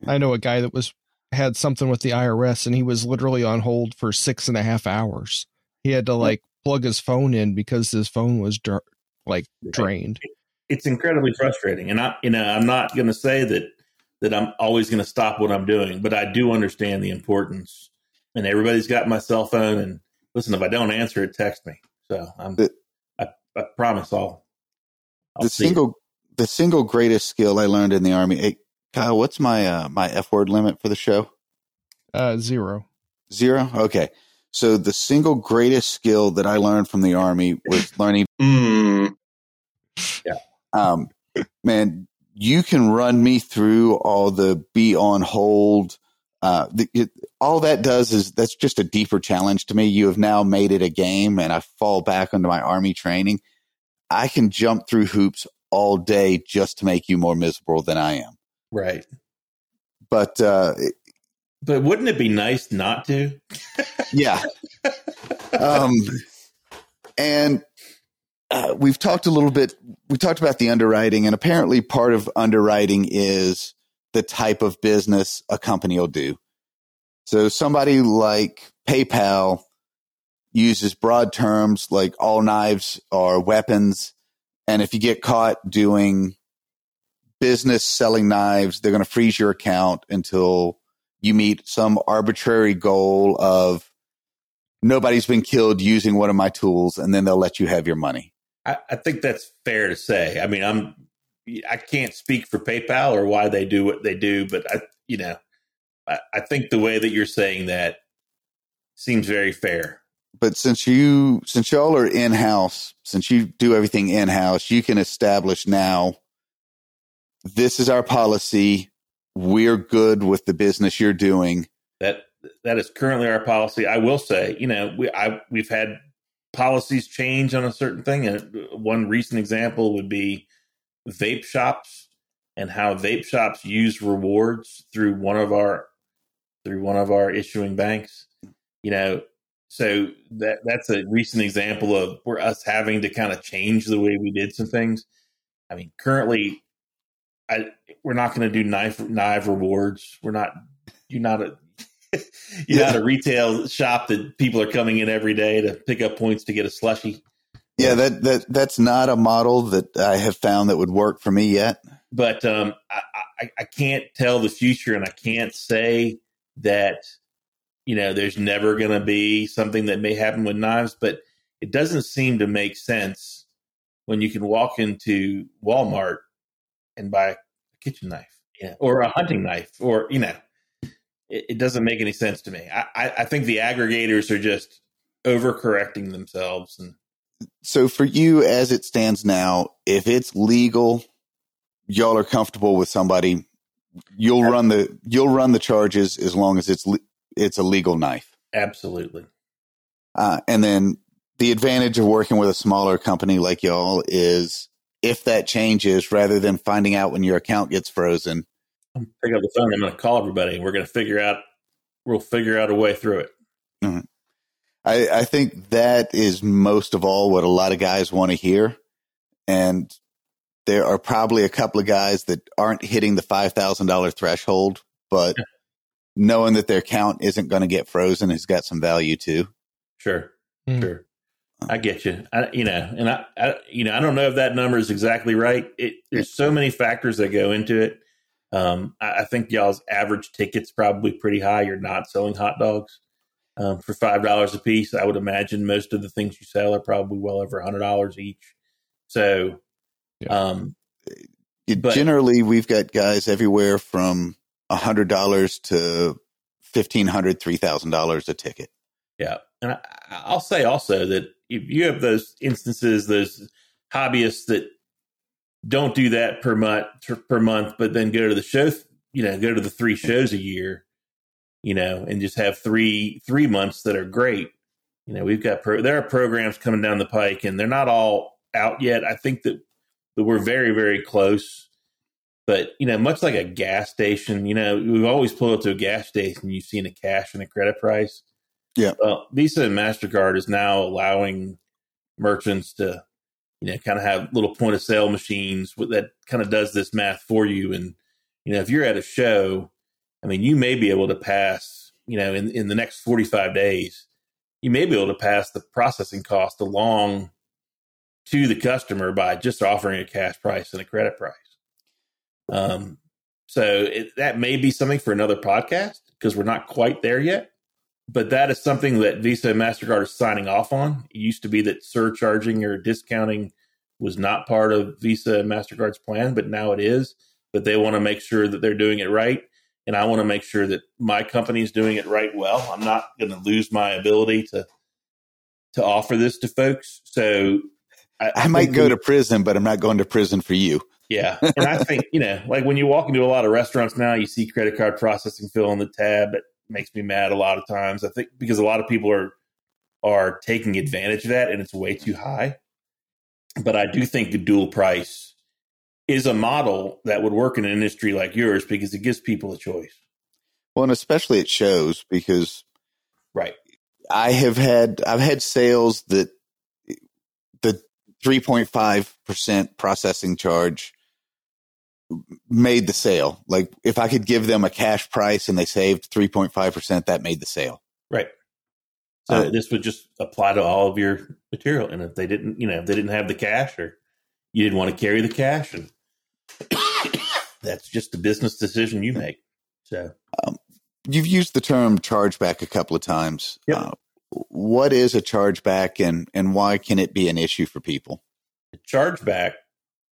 I know a guy that was had something with the IRS and he was literally on hold for six and a half hours. He had to like plug his phone in because his phone was dr- like drained. It's incredibly frustrating, and I, you know, I'm not going to say that that I'm always going to stop what I'm doing, but I do understand the importance and everybody's got my cell phone. And listen, if I don't answer it, text me. So I'm, the, I, I promise I'll, I'll the single, it. the single greatest skill I learned in the army. Hey, Kyle, what's my, uh, my F word limit for the show? Uh, zero. Zero. Okay. So the single greatest skill that I learned from the army was learning. Mm. Yeah. Um, man, you can run me through all the be on hold, uh, the, it, all that does is that's just a deeper challenge to me. You have now made it a game, and I fall back onto my army training. I can jump through hoops all day just to make you more miserable than I am. Right. But uh, but wouldn't it be nice not to? yeah. Um, and uh, we've talked a little bit. We talked about the underwriting, and apparently, part of underwriting is the type of business a company will do. So somebody like PayPal uses broad terms like all knives are weapons. And if you get caught doing business selling knives, they're going to freeze your account until you meet some arbitrary goal of nobody's been killed using one of my tools, and then they'll let you have your money. I, I think that's fair to say. I mean, I'm I can't speak for PayPal or why they do what they do, but I, you know, I, I think the way that you're saying that seems very fair. But since you, since y'all are in house, since you do everything in house, you can establish now. This is our policy. We're good with the business you're doing. That that is currently our policy. I will say, you know, we I we've had policies change on a certain thing, and one recent example would be vape shops and how vape shops use rewards through one of our through one of our issuing banks. You know, so that that's a recent example of where us having to kind of change the way we did some things. I mean, currently, I we're not going to do knife knife rewards. We're not. You're not a. you're yeah. not a retail shop that people are coming in every day to pick up points to get a slushy. Yeah, that that that's not a model that I have found that would work for me yet. But um, I, I, I can't tell the future, and I can't say that you know there's never going to be something that may happen with knives, but it doesn't seem to make sense when you can walk into Walmart and buy a kitchen knife, yeah, or a hunting knife, or you know, it, it doesn't make any sense to me. I, I, I think the aggregators are just overcorrecting themselves and So for you, as it stands now, if it's legal, y'all are comfortable with somebody. You'll run the you'll run the charges as long as it's le- it's a legal knife. absolutely. Uh, and then the advantage of working with a smaller company like y'all is if that changes, rather than finding out when your account gets frozen, I'm pick up the phone. I'm going to call everybody, and we're going to figure out. We'll figure out a way through it. I, I think that is most of all what a lot of guys want to hear. And there are probably a couple of guys that aren't hitting the $5,000 threshold, but knowing that their account isn't going to get frozen has got some value too. Sure, Hmm. sure. I get you. I, you know, and I, I, you know, I don't know if that number is exactly right. It, there's so many factors that go into it. Um, I, I think y'all's average ticket's probably pretty high. You're not selling hot dogs um, for five dollars a piece. I would imagine most of the things you sell are probably well over a hundred dollars each. So, Yeah. um, It- But- Generally, we've got guys everywhere from a $100 to $1,500, $3,000 a ticket. Yeah, and I, I'll say also that if you have those instances, those hobbyists that don't do that per month per month, but then go to the show, you know, go to the three shows a year, you know, and just have three three months that are great. You know, we've got pro, there are programs coming down the pike, and they're not all out yet. I think that that we're very very close. But you know, much like a gas station, you know, we've always pulled up to a gas station, you've seen a cash and a credit price. Yeah. Well, Visa and MasterCard is now allowing merchants to, you know, kind of have little point of sale machines that kind of does this math for you. And, you know, if you're at a show, I mean, you may be able to pass, you know, in, in the next 45 days, you may be able to pass the processing cost along to the customer by just offering a cash price and a credit price. Um, so it, that may be something for another podcast because we're not quite there yet but that is something that Visa and MasterCard are signing off on. It used to be that surcharging or discounting was not part of Visa and MasterCard's plan, but now it is. But they want to make sure that they're doing it right. And I want to make sure that my company is doing it right well. I'm not going to lose my ability to to offer this to folks. So I might go we- to prison, but I'm not going to prison for you. yeah. And I think, you know, like when you walk into a lot of restaurants now, you see credit card processing fill on the tab. It makes me mad a lot of times. I think because a lot of people are are taking advantage of that and it's way too high. But I do think the dual price is a model that would work in an industry like yours because it gives people a choice. Well, and especially it shows because Right. I have had I've had sales that the 3.5% processing charge made the sale. Like if I could give them a cash price and they saved 3.5%, that made the sale. Right. So Uh, this would just apply to all of your material. And if they didn't, you know, if they didn't have the cash or you didn't want to carry the cash and that's just a business decision you make. So You've used the term chargeback a couple of times. Yep. Uh, what is a chargeback and, and why can it be an issue for people? A chargeback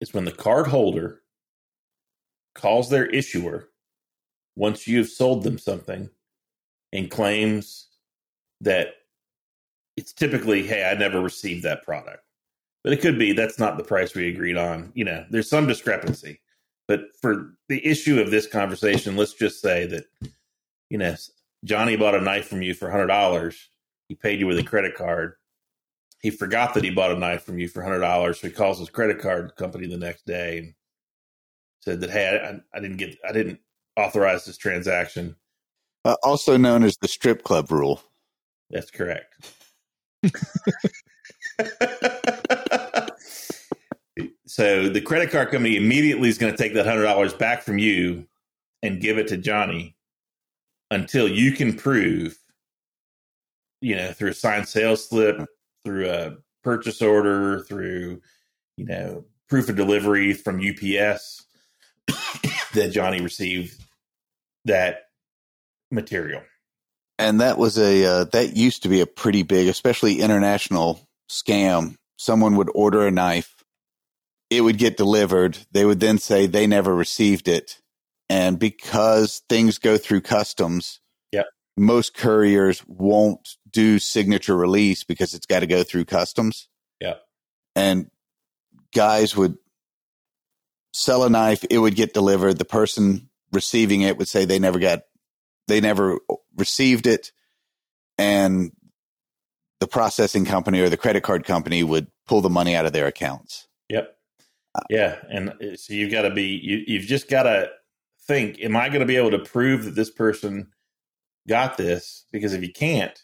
is when the card holder calls their issuer once you've sold them something and claims that it's typically, hey, I never received that product. But it could be that's not the price we agreed on. You know, there's some discrepancy. But for the issue of this conversation, let's just say that, you know, Johnny bought a knife from you for $100. He paid you with a credit card he forgot that he bought a knife from you for hundred dollars. So he calls his credit card company the next day and said that, hey, I, I didn't get, I didn't authorize this transaction. Uh, also known as the strip club rule. That's correct. so the credit card company immediately is going to take that hundred dollars back from you and give it to Johnny until you can prove, you know, through a signed sales slip, through a purchase order, through, you know, proof of delivery from UPS, that Johnny received that material. And that was a uh, that used to be a pretty big, especially international scam. Someone would order a knife, it would get delivered. They would then say they never received it, and because things go through customs, Yep. most couriers won't do signature release because it's got to go through customs. Yep. and guys would sell a knife. It would get delivered. The person receiving it would say they never got, they never received it, and the processing company or the credit card company would pull the money out of their accounts. Yeah, and uh, so you've got to be you, you've just got to think: Am I going to be able to prove that this person got this? Because if you can't,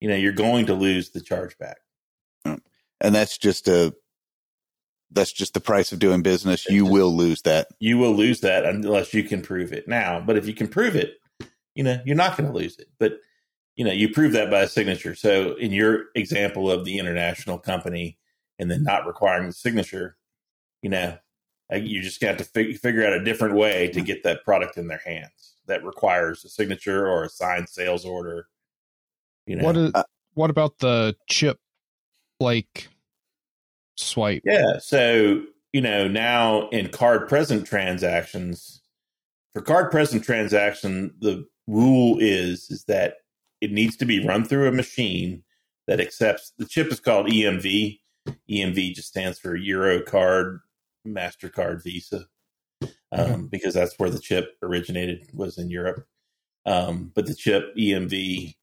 you know, you're going to lose the chargeback. and that's just a that's just the price of doing business. You will lose that. You will lose that unless you can prove it now. But if you can prove it, you know, you're not going to lose it. But you know, you prove that by a signature. So in your example of the international company and then not requiring the signature, you know, you just got to fig- figure out a different way to get that product in their hands that requires a signature or a signed sales order. You know, What is, Uh, what about the chip like swipe? Yeah. So, you know, now in card present transactions, for card present transaction, the rule is is that it needs to be run through a machine that accepts the chip is called EMV. EMV just stands for Euro card, MasterCard, Visa. Um, because that's where the chip originated was in Europe. Um, but the chip EMV,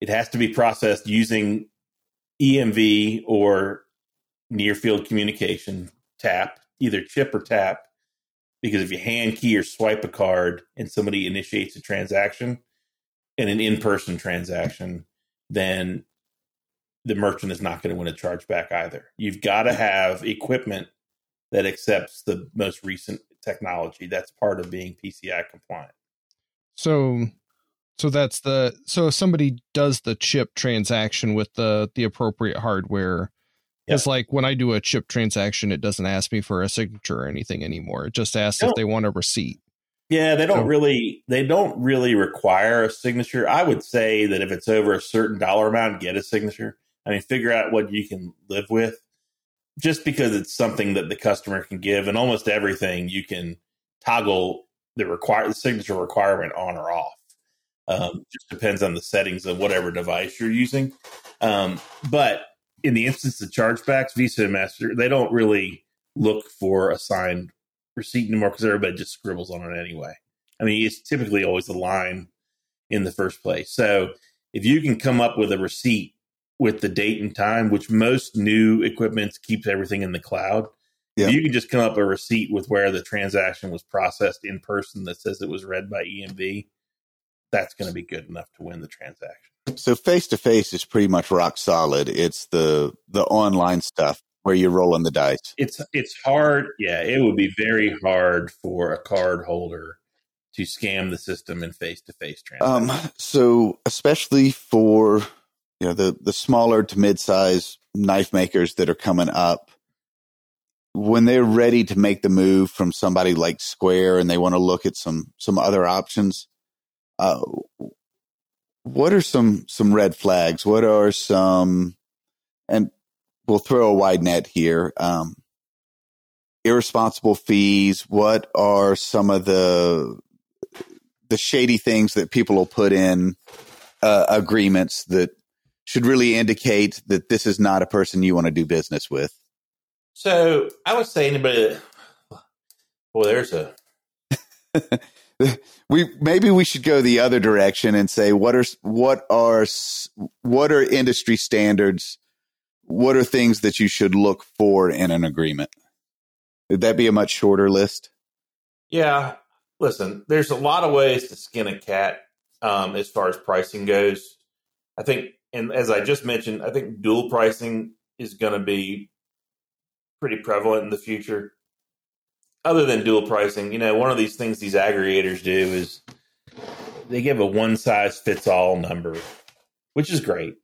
it has to be processed using EMV or near field communication tap, either chip or tap. Because if you hand key or swipe a card and somebody initiates a transaction in an in person transaction, then the merchant is not going to win a chargeback either. You've got to have equipment that accepts the most recent technology. That's part of being PCI compliant. So so that's the so if somebody does the chip transaction with the the appropriate hardware. It's like when I do a chip transaction, it doesn't ask me for a signature or anything anymore. It just asks if they want a receipt. Yeah, they don't So- really they don't really require a signature. I would say that if it's over a certain dollar amount, get a signature. I mean, figure out what you can live with. Just because it's something that the customer can give, and almost everything you can toggle the require the signature requirement on or off. Um, just depends on the settings of whatever device you're using. Um, but in the instance of chargebacks, Visa and Master, they don't really look for a signed receipt anymore because everybody just scribbles on it anyway. I mean, it's typically always a line in the first place. So if you can come up with a receipt with the date and time, which most new equipment keeps everything in the cloud, Yeah. you can just come up a receipt with where the transaction was processed in person that says it was read by EMV, that's going to be good enough to win the transaction. So face to face is pretty much rock solid. It's the the online stuff where you're rolling the dice. It's it's hard. Yeah, it would be very hard for a card holder to scam the system in face to face transactions. Um, so especially for you know the the smaller to mid size knife makers that are coming up, when they're ready to make the move from somebody like Square and they want to look at some some other options, uh, what are some some red flags? What are some and we'll throw a wide net here. Um, irresponsible fees. What are some of the the shady things that people will put in uh, agreements that should really indicate that this is not a person you want to do business with. So I would say anybody that well, there's a we maybe we should go the other direction and say what are what are what are industry standards? What are things that you should look for in an agreement? Would that be a much shorter list? yeah. Listen, there's a lot of ways to skin a cat um, as far as pricing goes. I think, and as I just mentioned, I think dual pricing is going to be pretty prevalent in the future. Other than dual pricing, you know, one of these things these aggregators do is they give a one size fits all number, which is great.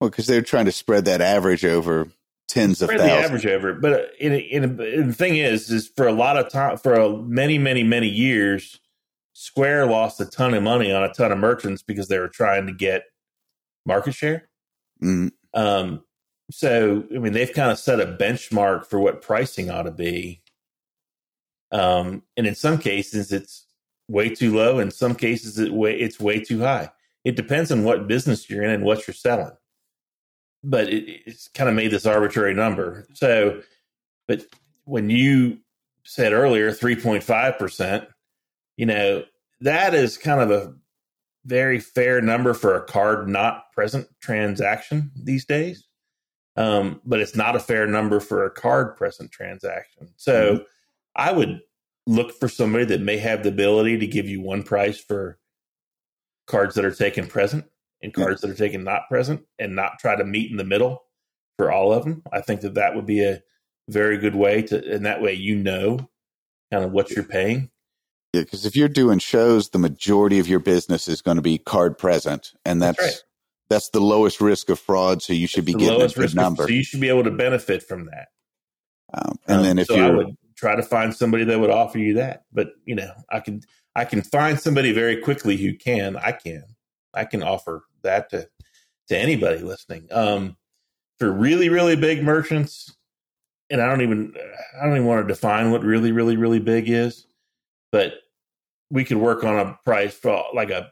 Well, because they're trying to spread that average over tens of spread thousands. the average over. But uh, in, in, in the thing is, is for a lot of time, for a, many, many, many years, Square lost a ton of money on a ton of merchants because they were trying to get market share. Mm, Um, so, I mean, they've kind of set a benchmark for what pricing ought to be. Um, and in some cases, it's way too low. In some cases, it way, it's way too high. It depends on what business you're in and what you're selling. But it, it's kind of made this arbitrary number. So, but when you said earlier 3.5%, you know, that is kind of a very fair number for a card not present transaction these days. Um, but it's not a fair number for a card present transaction. So Mhm. I would look for somebody that may have the ability to give you one price for cards that are taken present and cards that are taken not present and not try to meet in the middle for all of them. I think that that would be a very good way to, and that way you know kind of what you're paying. Yeah, because if you're doing shows, the majority of your business is going to be card present, and that's That's that's, the lowest risk of fraud. So you should be the getting a good number. So you should be able to benefit from that. Um, and Um, then if so you're would try to find somebody that would offer you that, but you know, I can I can find somebody very quickly who can. I can I can offer that to to anybody listening. Um, for really really big merchants, and I don't even I don't even want to define what really really really big is, but we could work on a price for like a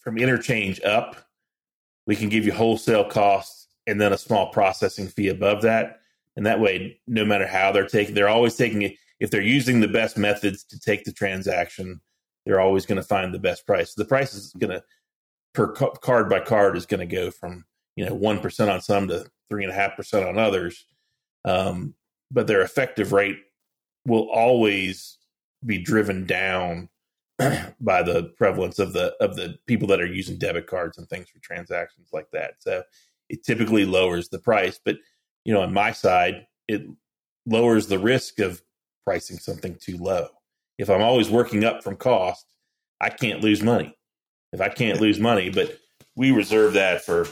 from interchange up. We can give you wholesale costs and then a small processing fee above that. And that way no matter how they're taking they're always taking it if they're using the best methods to take the transaction they're always going to find the best price. The price is going to per card by card is going to go from you know 1% on some to 3.5% on others. Um, but their effective rate will always be driven down by the prevalence of the of the people that are using debit cards and things for transactions like that so it typically lowers the price but you know, on my side, it lowers the risk of pricing something too low. If I'm always working up from cost, I can't lose money. If I can't lose money, but we reserve that for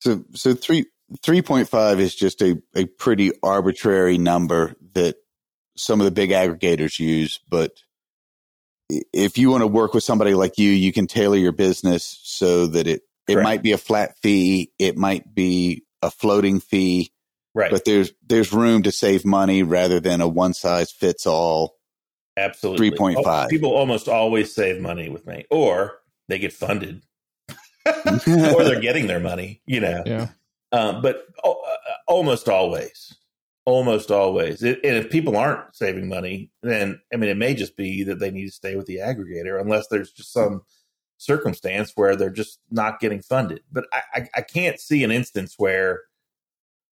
so so three three point five is just a a pretty arbitrary number that some of the big aggregators use, but if you want to work with somebody like you, you can tailor your business so that it it Correct. might be a flat fee, it might be a floating fee, right. but there's there's room to save money rather than a one size fits all. Absolutely. 3.5. Oh, People almost always save money with me, or they get funded, or they're getting their money, you know. Yeah. Um, but uh, almost always, almost always. It, and if people aren't saving money, then I mean, it may just be that they need to stay with the aggregator, unless there's just some circumstance where they're just not getting funded. But I, I, I can't see an instance where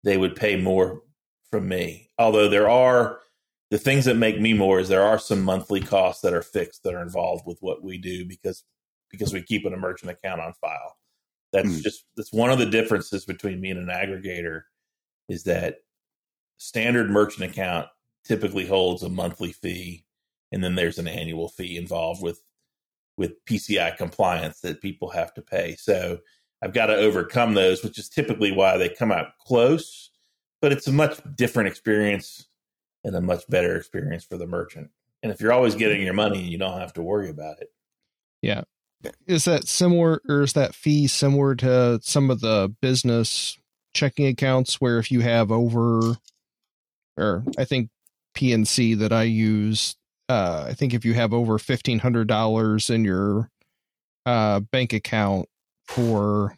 they would pay more from me. Although there are the things that make me more is there are some monthly costs that are fixed that are involved with what we do because because we keep an merchant account on file. That's Mm. just that's one of the differences between me and an aggregator is that standard merchant account typically holds a monthly fee and then there's an annual fee involved with with PCI compliance that people have to pay. So I've got to overcome those, which is typically why they come out close, but it's a much different experience and a much better experience for the merchant. And if you're always getting your money, you don't have to worry about it. Yeah. Is that similar or is that fee similar to some of the business checking accounts where if you have over or I think PNC that I use, uh, I think if you have over fifteen hundred dollars in your uh, bank account for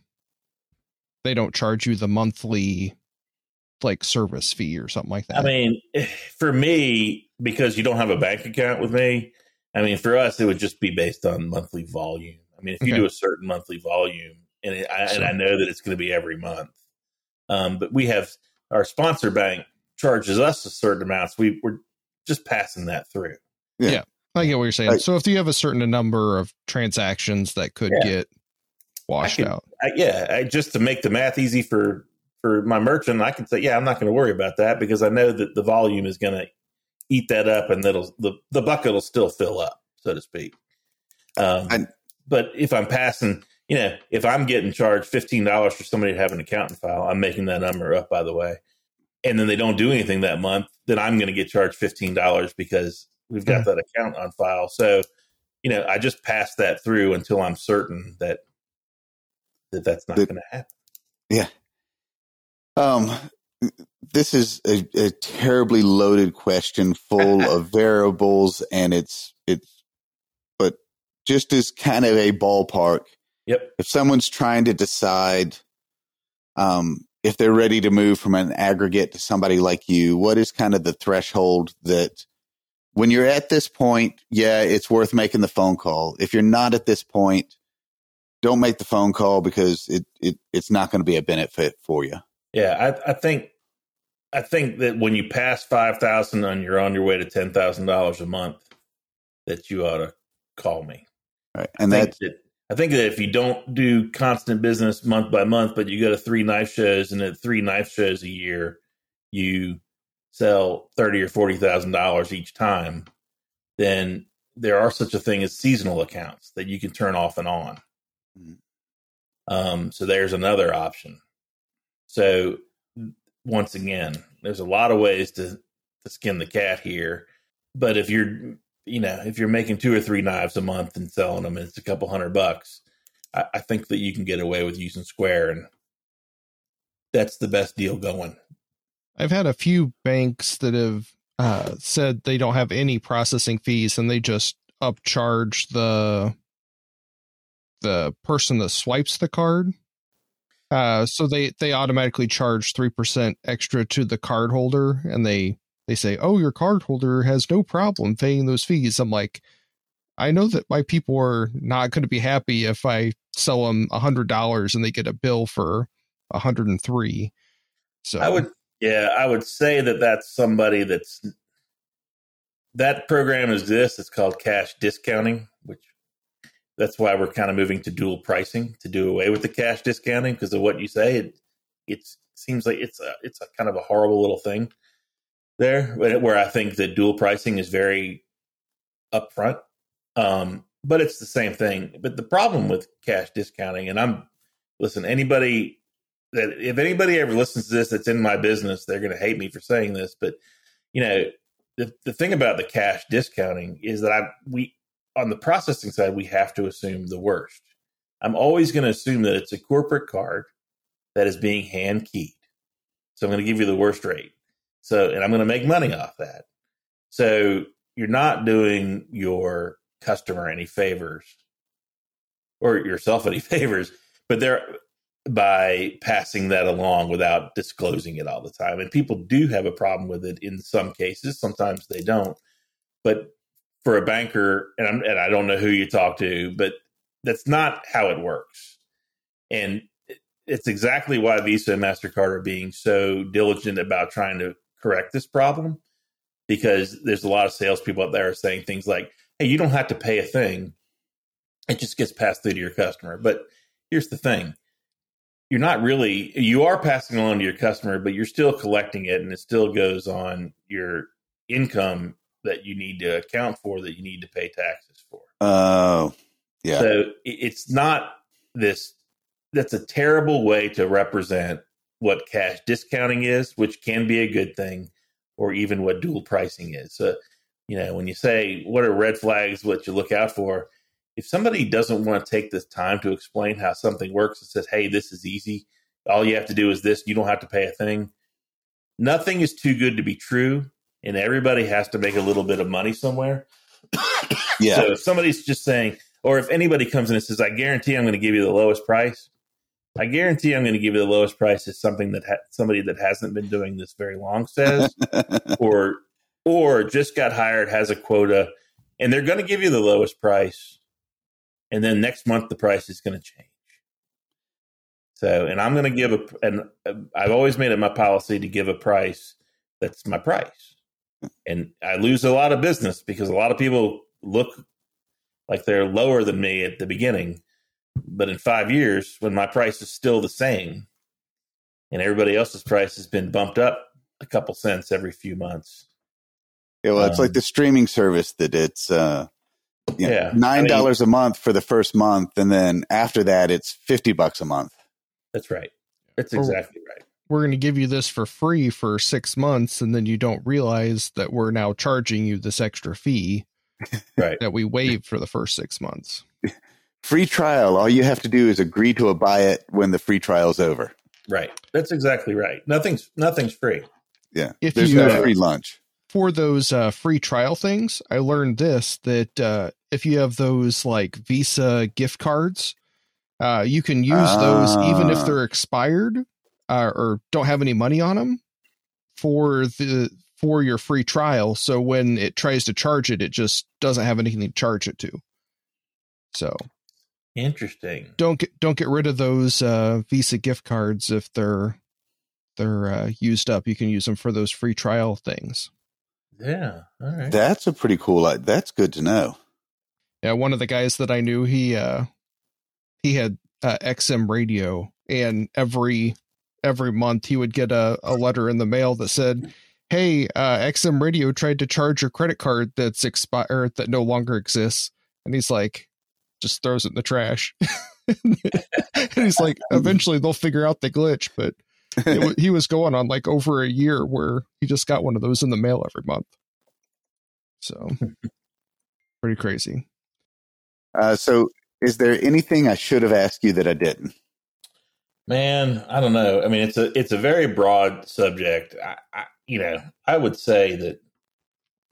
they don't charge you the monthly like service fee or something like that. I mean, for me, because you don't have a bank account with me, I mean, for us, it would just be based on monthly volume. I mean, if you Okay. do a certain monthly volume, and it, I, and I know that it's going to be every month, um, but we have our sponsor bank charges us a certain amounts. We we're just passing that through. Yeah. I get what you're saying. Right. So if you have a certain number of transactions that could Yeah. get washed could- out. I, yeah, I, just to make the math easy for for my merchant, I can say, yeah, I'm not going to worry about that because I know that the volume is going to eat that up, and that'll the the bucket will still fill up, so to speak. Um, And- but if I'm passing, you know, if I'm getting charged fifteen dollars for somebody to have an accountant file, I'm making that number up, by the way. And then they don't do anything that month, then I'm going to get charged fifteen dollars because we've got that account on file. So, you know, I just pass that through until I'm certain that that that's not going to happen. Yeah. Um, this is a, a terribly loaded question, full of variables, and it's it's, but just as kind of a ballpark. Yep. If someone's trying to decide, um, if they're ready to move from an aggregate to somebody like you, what is kind of the threshold that when you're at this point, yeah, it's worth making the phone call. If you're not at this point, don't make the phone call because it, it it's not going to be a benefit for you. Yeah, I, I think I think that when you pass five thousand and you're on your way to ten thousand dollars a month, that you ought to call me. Right, and that's that I think that if you don't do constant business month by month, but you go to three knife shows and at three knife shows a year, you sell thirty or forty thousand dollars each time, then there are such a thing as seasonal accounts that you can turn off and on. Mhm. Um, so there's another option. So once again, there's a lot of ways to, to skin the cat here. But if you're, you know, if you're making two or three knives a month and selling them, and it's a couple hundred bucks. I, I think that you can get away with using Square, and that's the best deal going. I've had a few banks that have uh, said they don't have any processing fees and they just upcharge the the person that swipes the card. Uh, so they they automatically charge three percent extra to the card holder, and they they say, "Oh, your cardholder has no problem paying those fees." I'm like, I know that my people are not going to be happy if I sell them a hundred dollars and they get a bill for a hundred and three. So I would, yeah, I would say that that's somebody that's that program is this. It's called cash discounting, which that's why we're kind of moving to dual pricing to do away with the cash discounting because of what you say. It it seems like it's a it's a kind of a horrible little thing there, where I think that dual pricing is very upfront. Um, but it's the same thing. But the problem with cash discounting, and I'm listen, anybody that if anybody ever listens to this that's in my business, they're going to hate me for saying this. But you know, the the thing about the cash discounting is that I we on the processing side we have to assume the worst. I'm always going to assume that it's a corporate card that is being hand keyed. So I'm going to give you the worst rate. So and I'm going to make money off that. So you're not doing your customer any favors or yourself any favors, but they're by passing that along without disclosing it all the time. And people do have a problem with it in some cases. Sometimes they don't. But for a banker, and, I'm, and I don't know who you talk to, but that's not how it works. And it's exactly why Visa and MasterCard are being so diligent about trying to correct this problem because there's a lot of salespeople out there saying things like, hey, you don't have to pay a thing. It just gets passed through to your customer. But here's the thing you're not really, you are passing along to your customer, but you're still collecting it and it still goes on your income that you need to account for, that you need to pay taxes for. Oh, yeah. So it's not this, that's a terrible way to represent what cash discounting is, which can be a good thing, or even what dual pricing is. So, you know, when you say what are red flags, what you look out for, if somebody doesn't want to take this time to explain how something works and says, hey, this is easy, all you have to do is this, you don't have to pay a thing. Nothing is too good to be true, and everybody has to make a little bit of money somewhere. yeah. So if somebody's just saying, or if anybody comes in and says, I guarantee I'm going to give you the lowest price, I guarantee I'm going to give you the lowest price is something that ha- somebody that hasn't been doing this very long says, or or just got hired has a quota, and they're going to give you the lowest price, and then next month the price is going to change. So, and I'm going to give a, and uh, I've always made it my policy to give a price that's my price, and I lose a lot of business because a lot of people look like they're lower than me at the beginning but in five years, when my price is still the same and everybody else's price has been bumped up a couple cents every few months. Yeah, well, it's Um, like the streaming service that it's uh Yeah, Yeah, I nine mean- dollars a month for the first month, and then after that, it's fifty bucks a month. That's right. That's Or- exactly right. We're going to give you this for free for six months, and then you don't realize that we're now charging you this extra fee Right. that we waived for the first six months. Free trial. All you have to do is agree to a buy it when the free trial's over. Right. That's exactly right. Nothing's nothing's free. Yeah, If there's you, no uh, free lunch. for those uh, free trial things, I learned this that uh, if you have those like Visa gift cards, uh, you can use those even if Ah. they're expired uh, or don't have any money on them for the for your free trial. So when it tries to charge it, it just doesn't have anything to charge it to. So Interesting. don't get don't get rid of those uh, Visa gift cards if they're they're uh, used up. You can use them for those free trial things. Yeah. All right. That's a pretty cool. i- That's good to know. Yeah, one of the guys that I knew, he uh he had uh, XM radio and every every month he would get a, a letter in the mail that said, "Hey, uh XM radio tried to charge your credit card that's expired that no longer exists." And he's like just throws it in the trash. and he's like eventually they'll figure out the glitch, but it, he was going on like over a year where he just got one of those in the mail every month. So pretty crazy. Uh, so, is there anything I should have asked you that I didn't? Man, I don't know. I mean, it's a it's a very broad subject. I, I you know, I would say that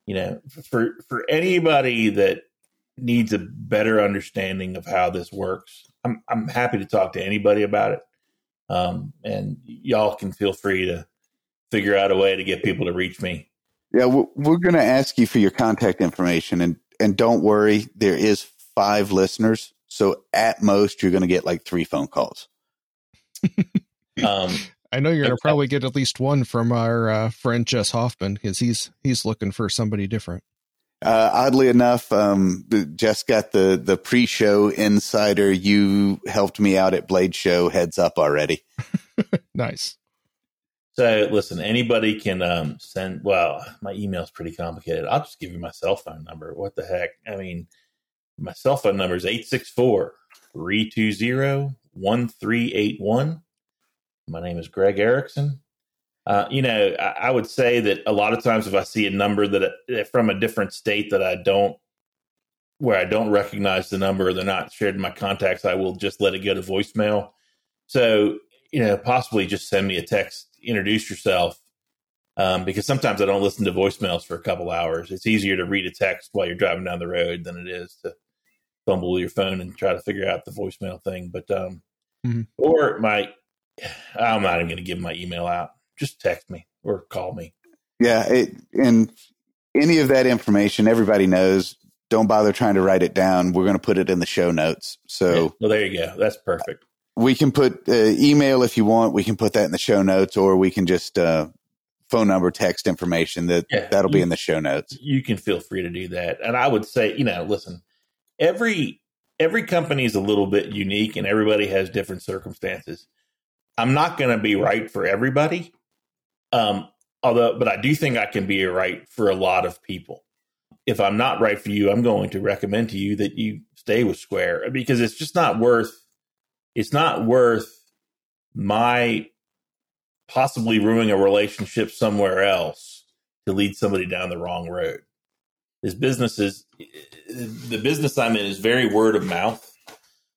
you know, for for anybody that needs a better understanding of how this works, I'm I'm happy to talk to anybody about it. Um, and y'all can feel free to figure out a way to get people to reach me. Yeah, we're, we're going to ask you for your contact information, and and don't worry, there is five listeners, so at most you're going to get like three phone calls. Um, I know you're gonna probably get at least one from our uh, friend Jess Hoffman because he's he's looking for somebody different. Uh, oddly enough, um, Jess got the the pre-show insider. You helped me out at Blade Show heads up already. Nice. So listen, anybody can um, send. Well, my email's pretty complicated. I'll just give you my cell phone number. What the heck? I mean, my cell phone number is 864 320 1381. My name is Greg Erickson. Uh, you know, I, I would say that a lot of times if I see a number that uh, from a different state that I don't, where I don't recognize the number, or they're not shared in my contacts, I will just let it go to voicemail. So, you know, possibly just send me a text, introduce yourself, um, because sometimes I don't listen to voicemails for a couple hours. It's easier to read a text while you're driving down the road than it is to fumble with your phone and try to figure out the voicemail thing. But um, Mhm. or my, I'm not even going to give my email out. Just text me or call me. Yeah, it, and any of that information, everybody knows. Don't bother trying to write it down. We're going to put it in the show notes. So Yeah. well, there you go. That's perfect. we can put uh, email if you want. We can put that in the show notes, or we can just uh, phone number, text information. That Yeah. that'll be in the show notes. you can feel free to do that. And I would say, you know, listen, every every company is a little bit unique and everybody has different circumstances. I'm not going to be right for everybody. Um although but I do think I can be right for a lot of people. If I'm not right for you, I'm going to recommend to you that you stay with Square because it's just not worth it's not worth my possibly ruining a relationship somewhere else to lead somebody down the wrong road. This business is the business I'm in is very word of mouth.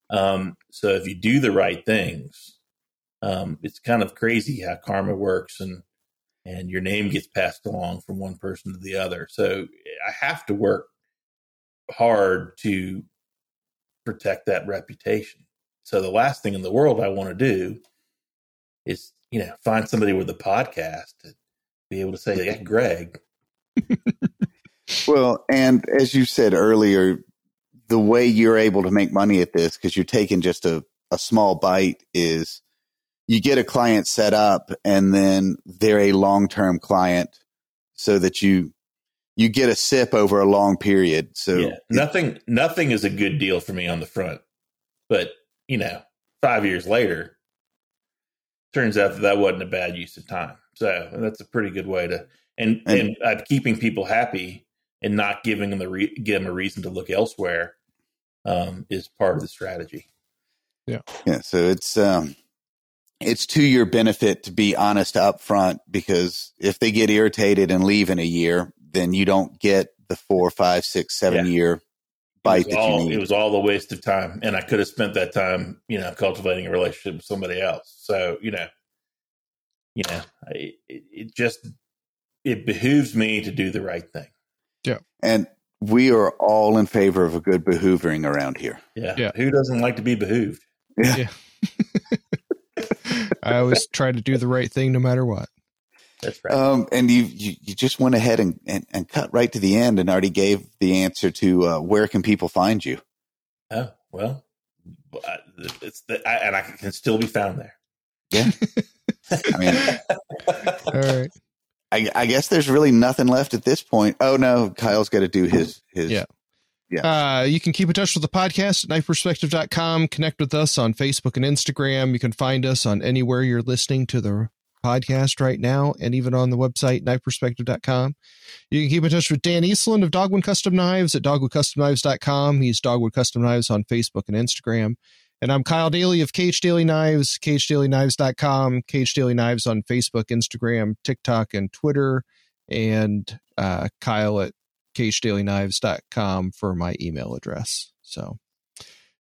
Um, so if you do the right things, um, it's kind of crazy how karma works and and your name gets passed along from one person to the other. So I have to work hard to protect that reputation. So the last thing in the world I want to do is, you know, find somebody with a podcast to be able to say, "Hey, Greg, Well, and as you said earlier, the way you're able to make money at this because you're taking just a, a small bite is you get a client set up and then they're a long term client so that you you get a sip over a long period. So yeah, nothing nothing is a good deal for me on the front. But, you know, 5 years later turns out that that wasn't a bad use of time. So, that's a pretty good way to and And- and uh, keeping people happy and not giving them the re- give them a reason to look elsewhere um, is part of the strategy. Yeah. Yeah. So it's um, it's to your benefit to be honest up front because if they get irritated and leave in a year, then you don't get the four, five, six, seven Yeah. year bite it was that all, you It was all a waste of time, and I could have spent that time, you know, cultivating a relationship with somebody else. So, you know, you know, I, it, it just it behooves me to do the right thing. Yeah. And we are all in favor of a good behoovering around here. Yeah. Yeah. Who doesn't like to be behooved? I always try to do the right thing no matter what. That's right. Um, and you, you, you just went ahead and, and, and cut right to the end and already gave the answer to uh, where can people find you? oh well, it's the, I, and I can still be found there. Yeah. I mean, All right. I, I guess there's really nothing left at this point. Oh no, Kyle's got to do his his. Yeah. Uh, you can keep in touch with the podcast at knifeperspective.com. Connect with us on Facebook and Instagram. You can find us on anywhere you're listening to the podcast right now and even on the website, knifeperspective.com. You can keep in touch with Dan Eastland of Dogwood Custom Knives at dogwoodcustomknives.com. He's Dogwood Custom Knives on Facebook and Instagram. And I'm Kyle Daly of KH Daily Knives, khdailyknives.com, KH Daily Knives on Facebook, Instagram, TikTok, and Twitter. And uh, Kyle at khdailyknives.com for my email address. So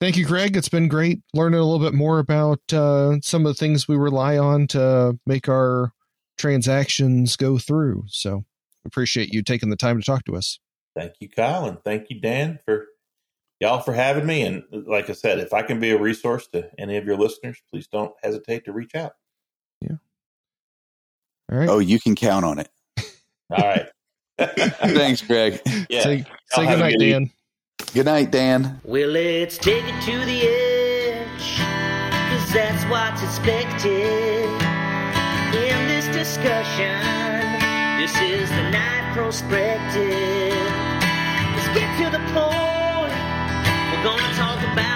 thank you, Greg. It's been great learning a little bit more about uh, some of the things we rely on to make our transactions go through. So appreciate you taking the time to talk to us. Thank you, Kyle, and thank you, Dan, for y'all for having me. And like I said, if I can be a resource to any of your listeners, please don't hesitate to reach out. Yeah. All right. Oh, you can count on it. All right. Thanks, Greg. Yeah. Say, say good night, Dan. Good night, Dan. Well, let's take it to the edge, because that's what's expected in this discussion. This is the Knife Perspective. Let's get to the point. We're going to talk about.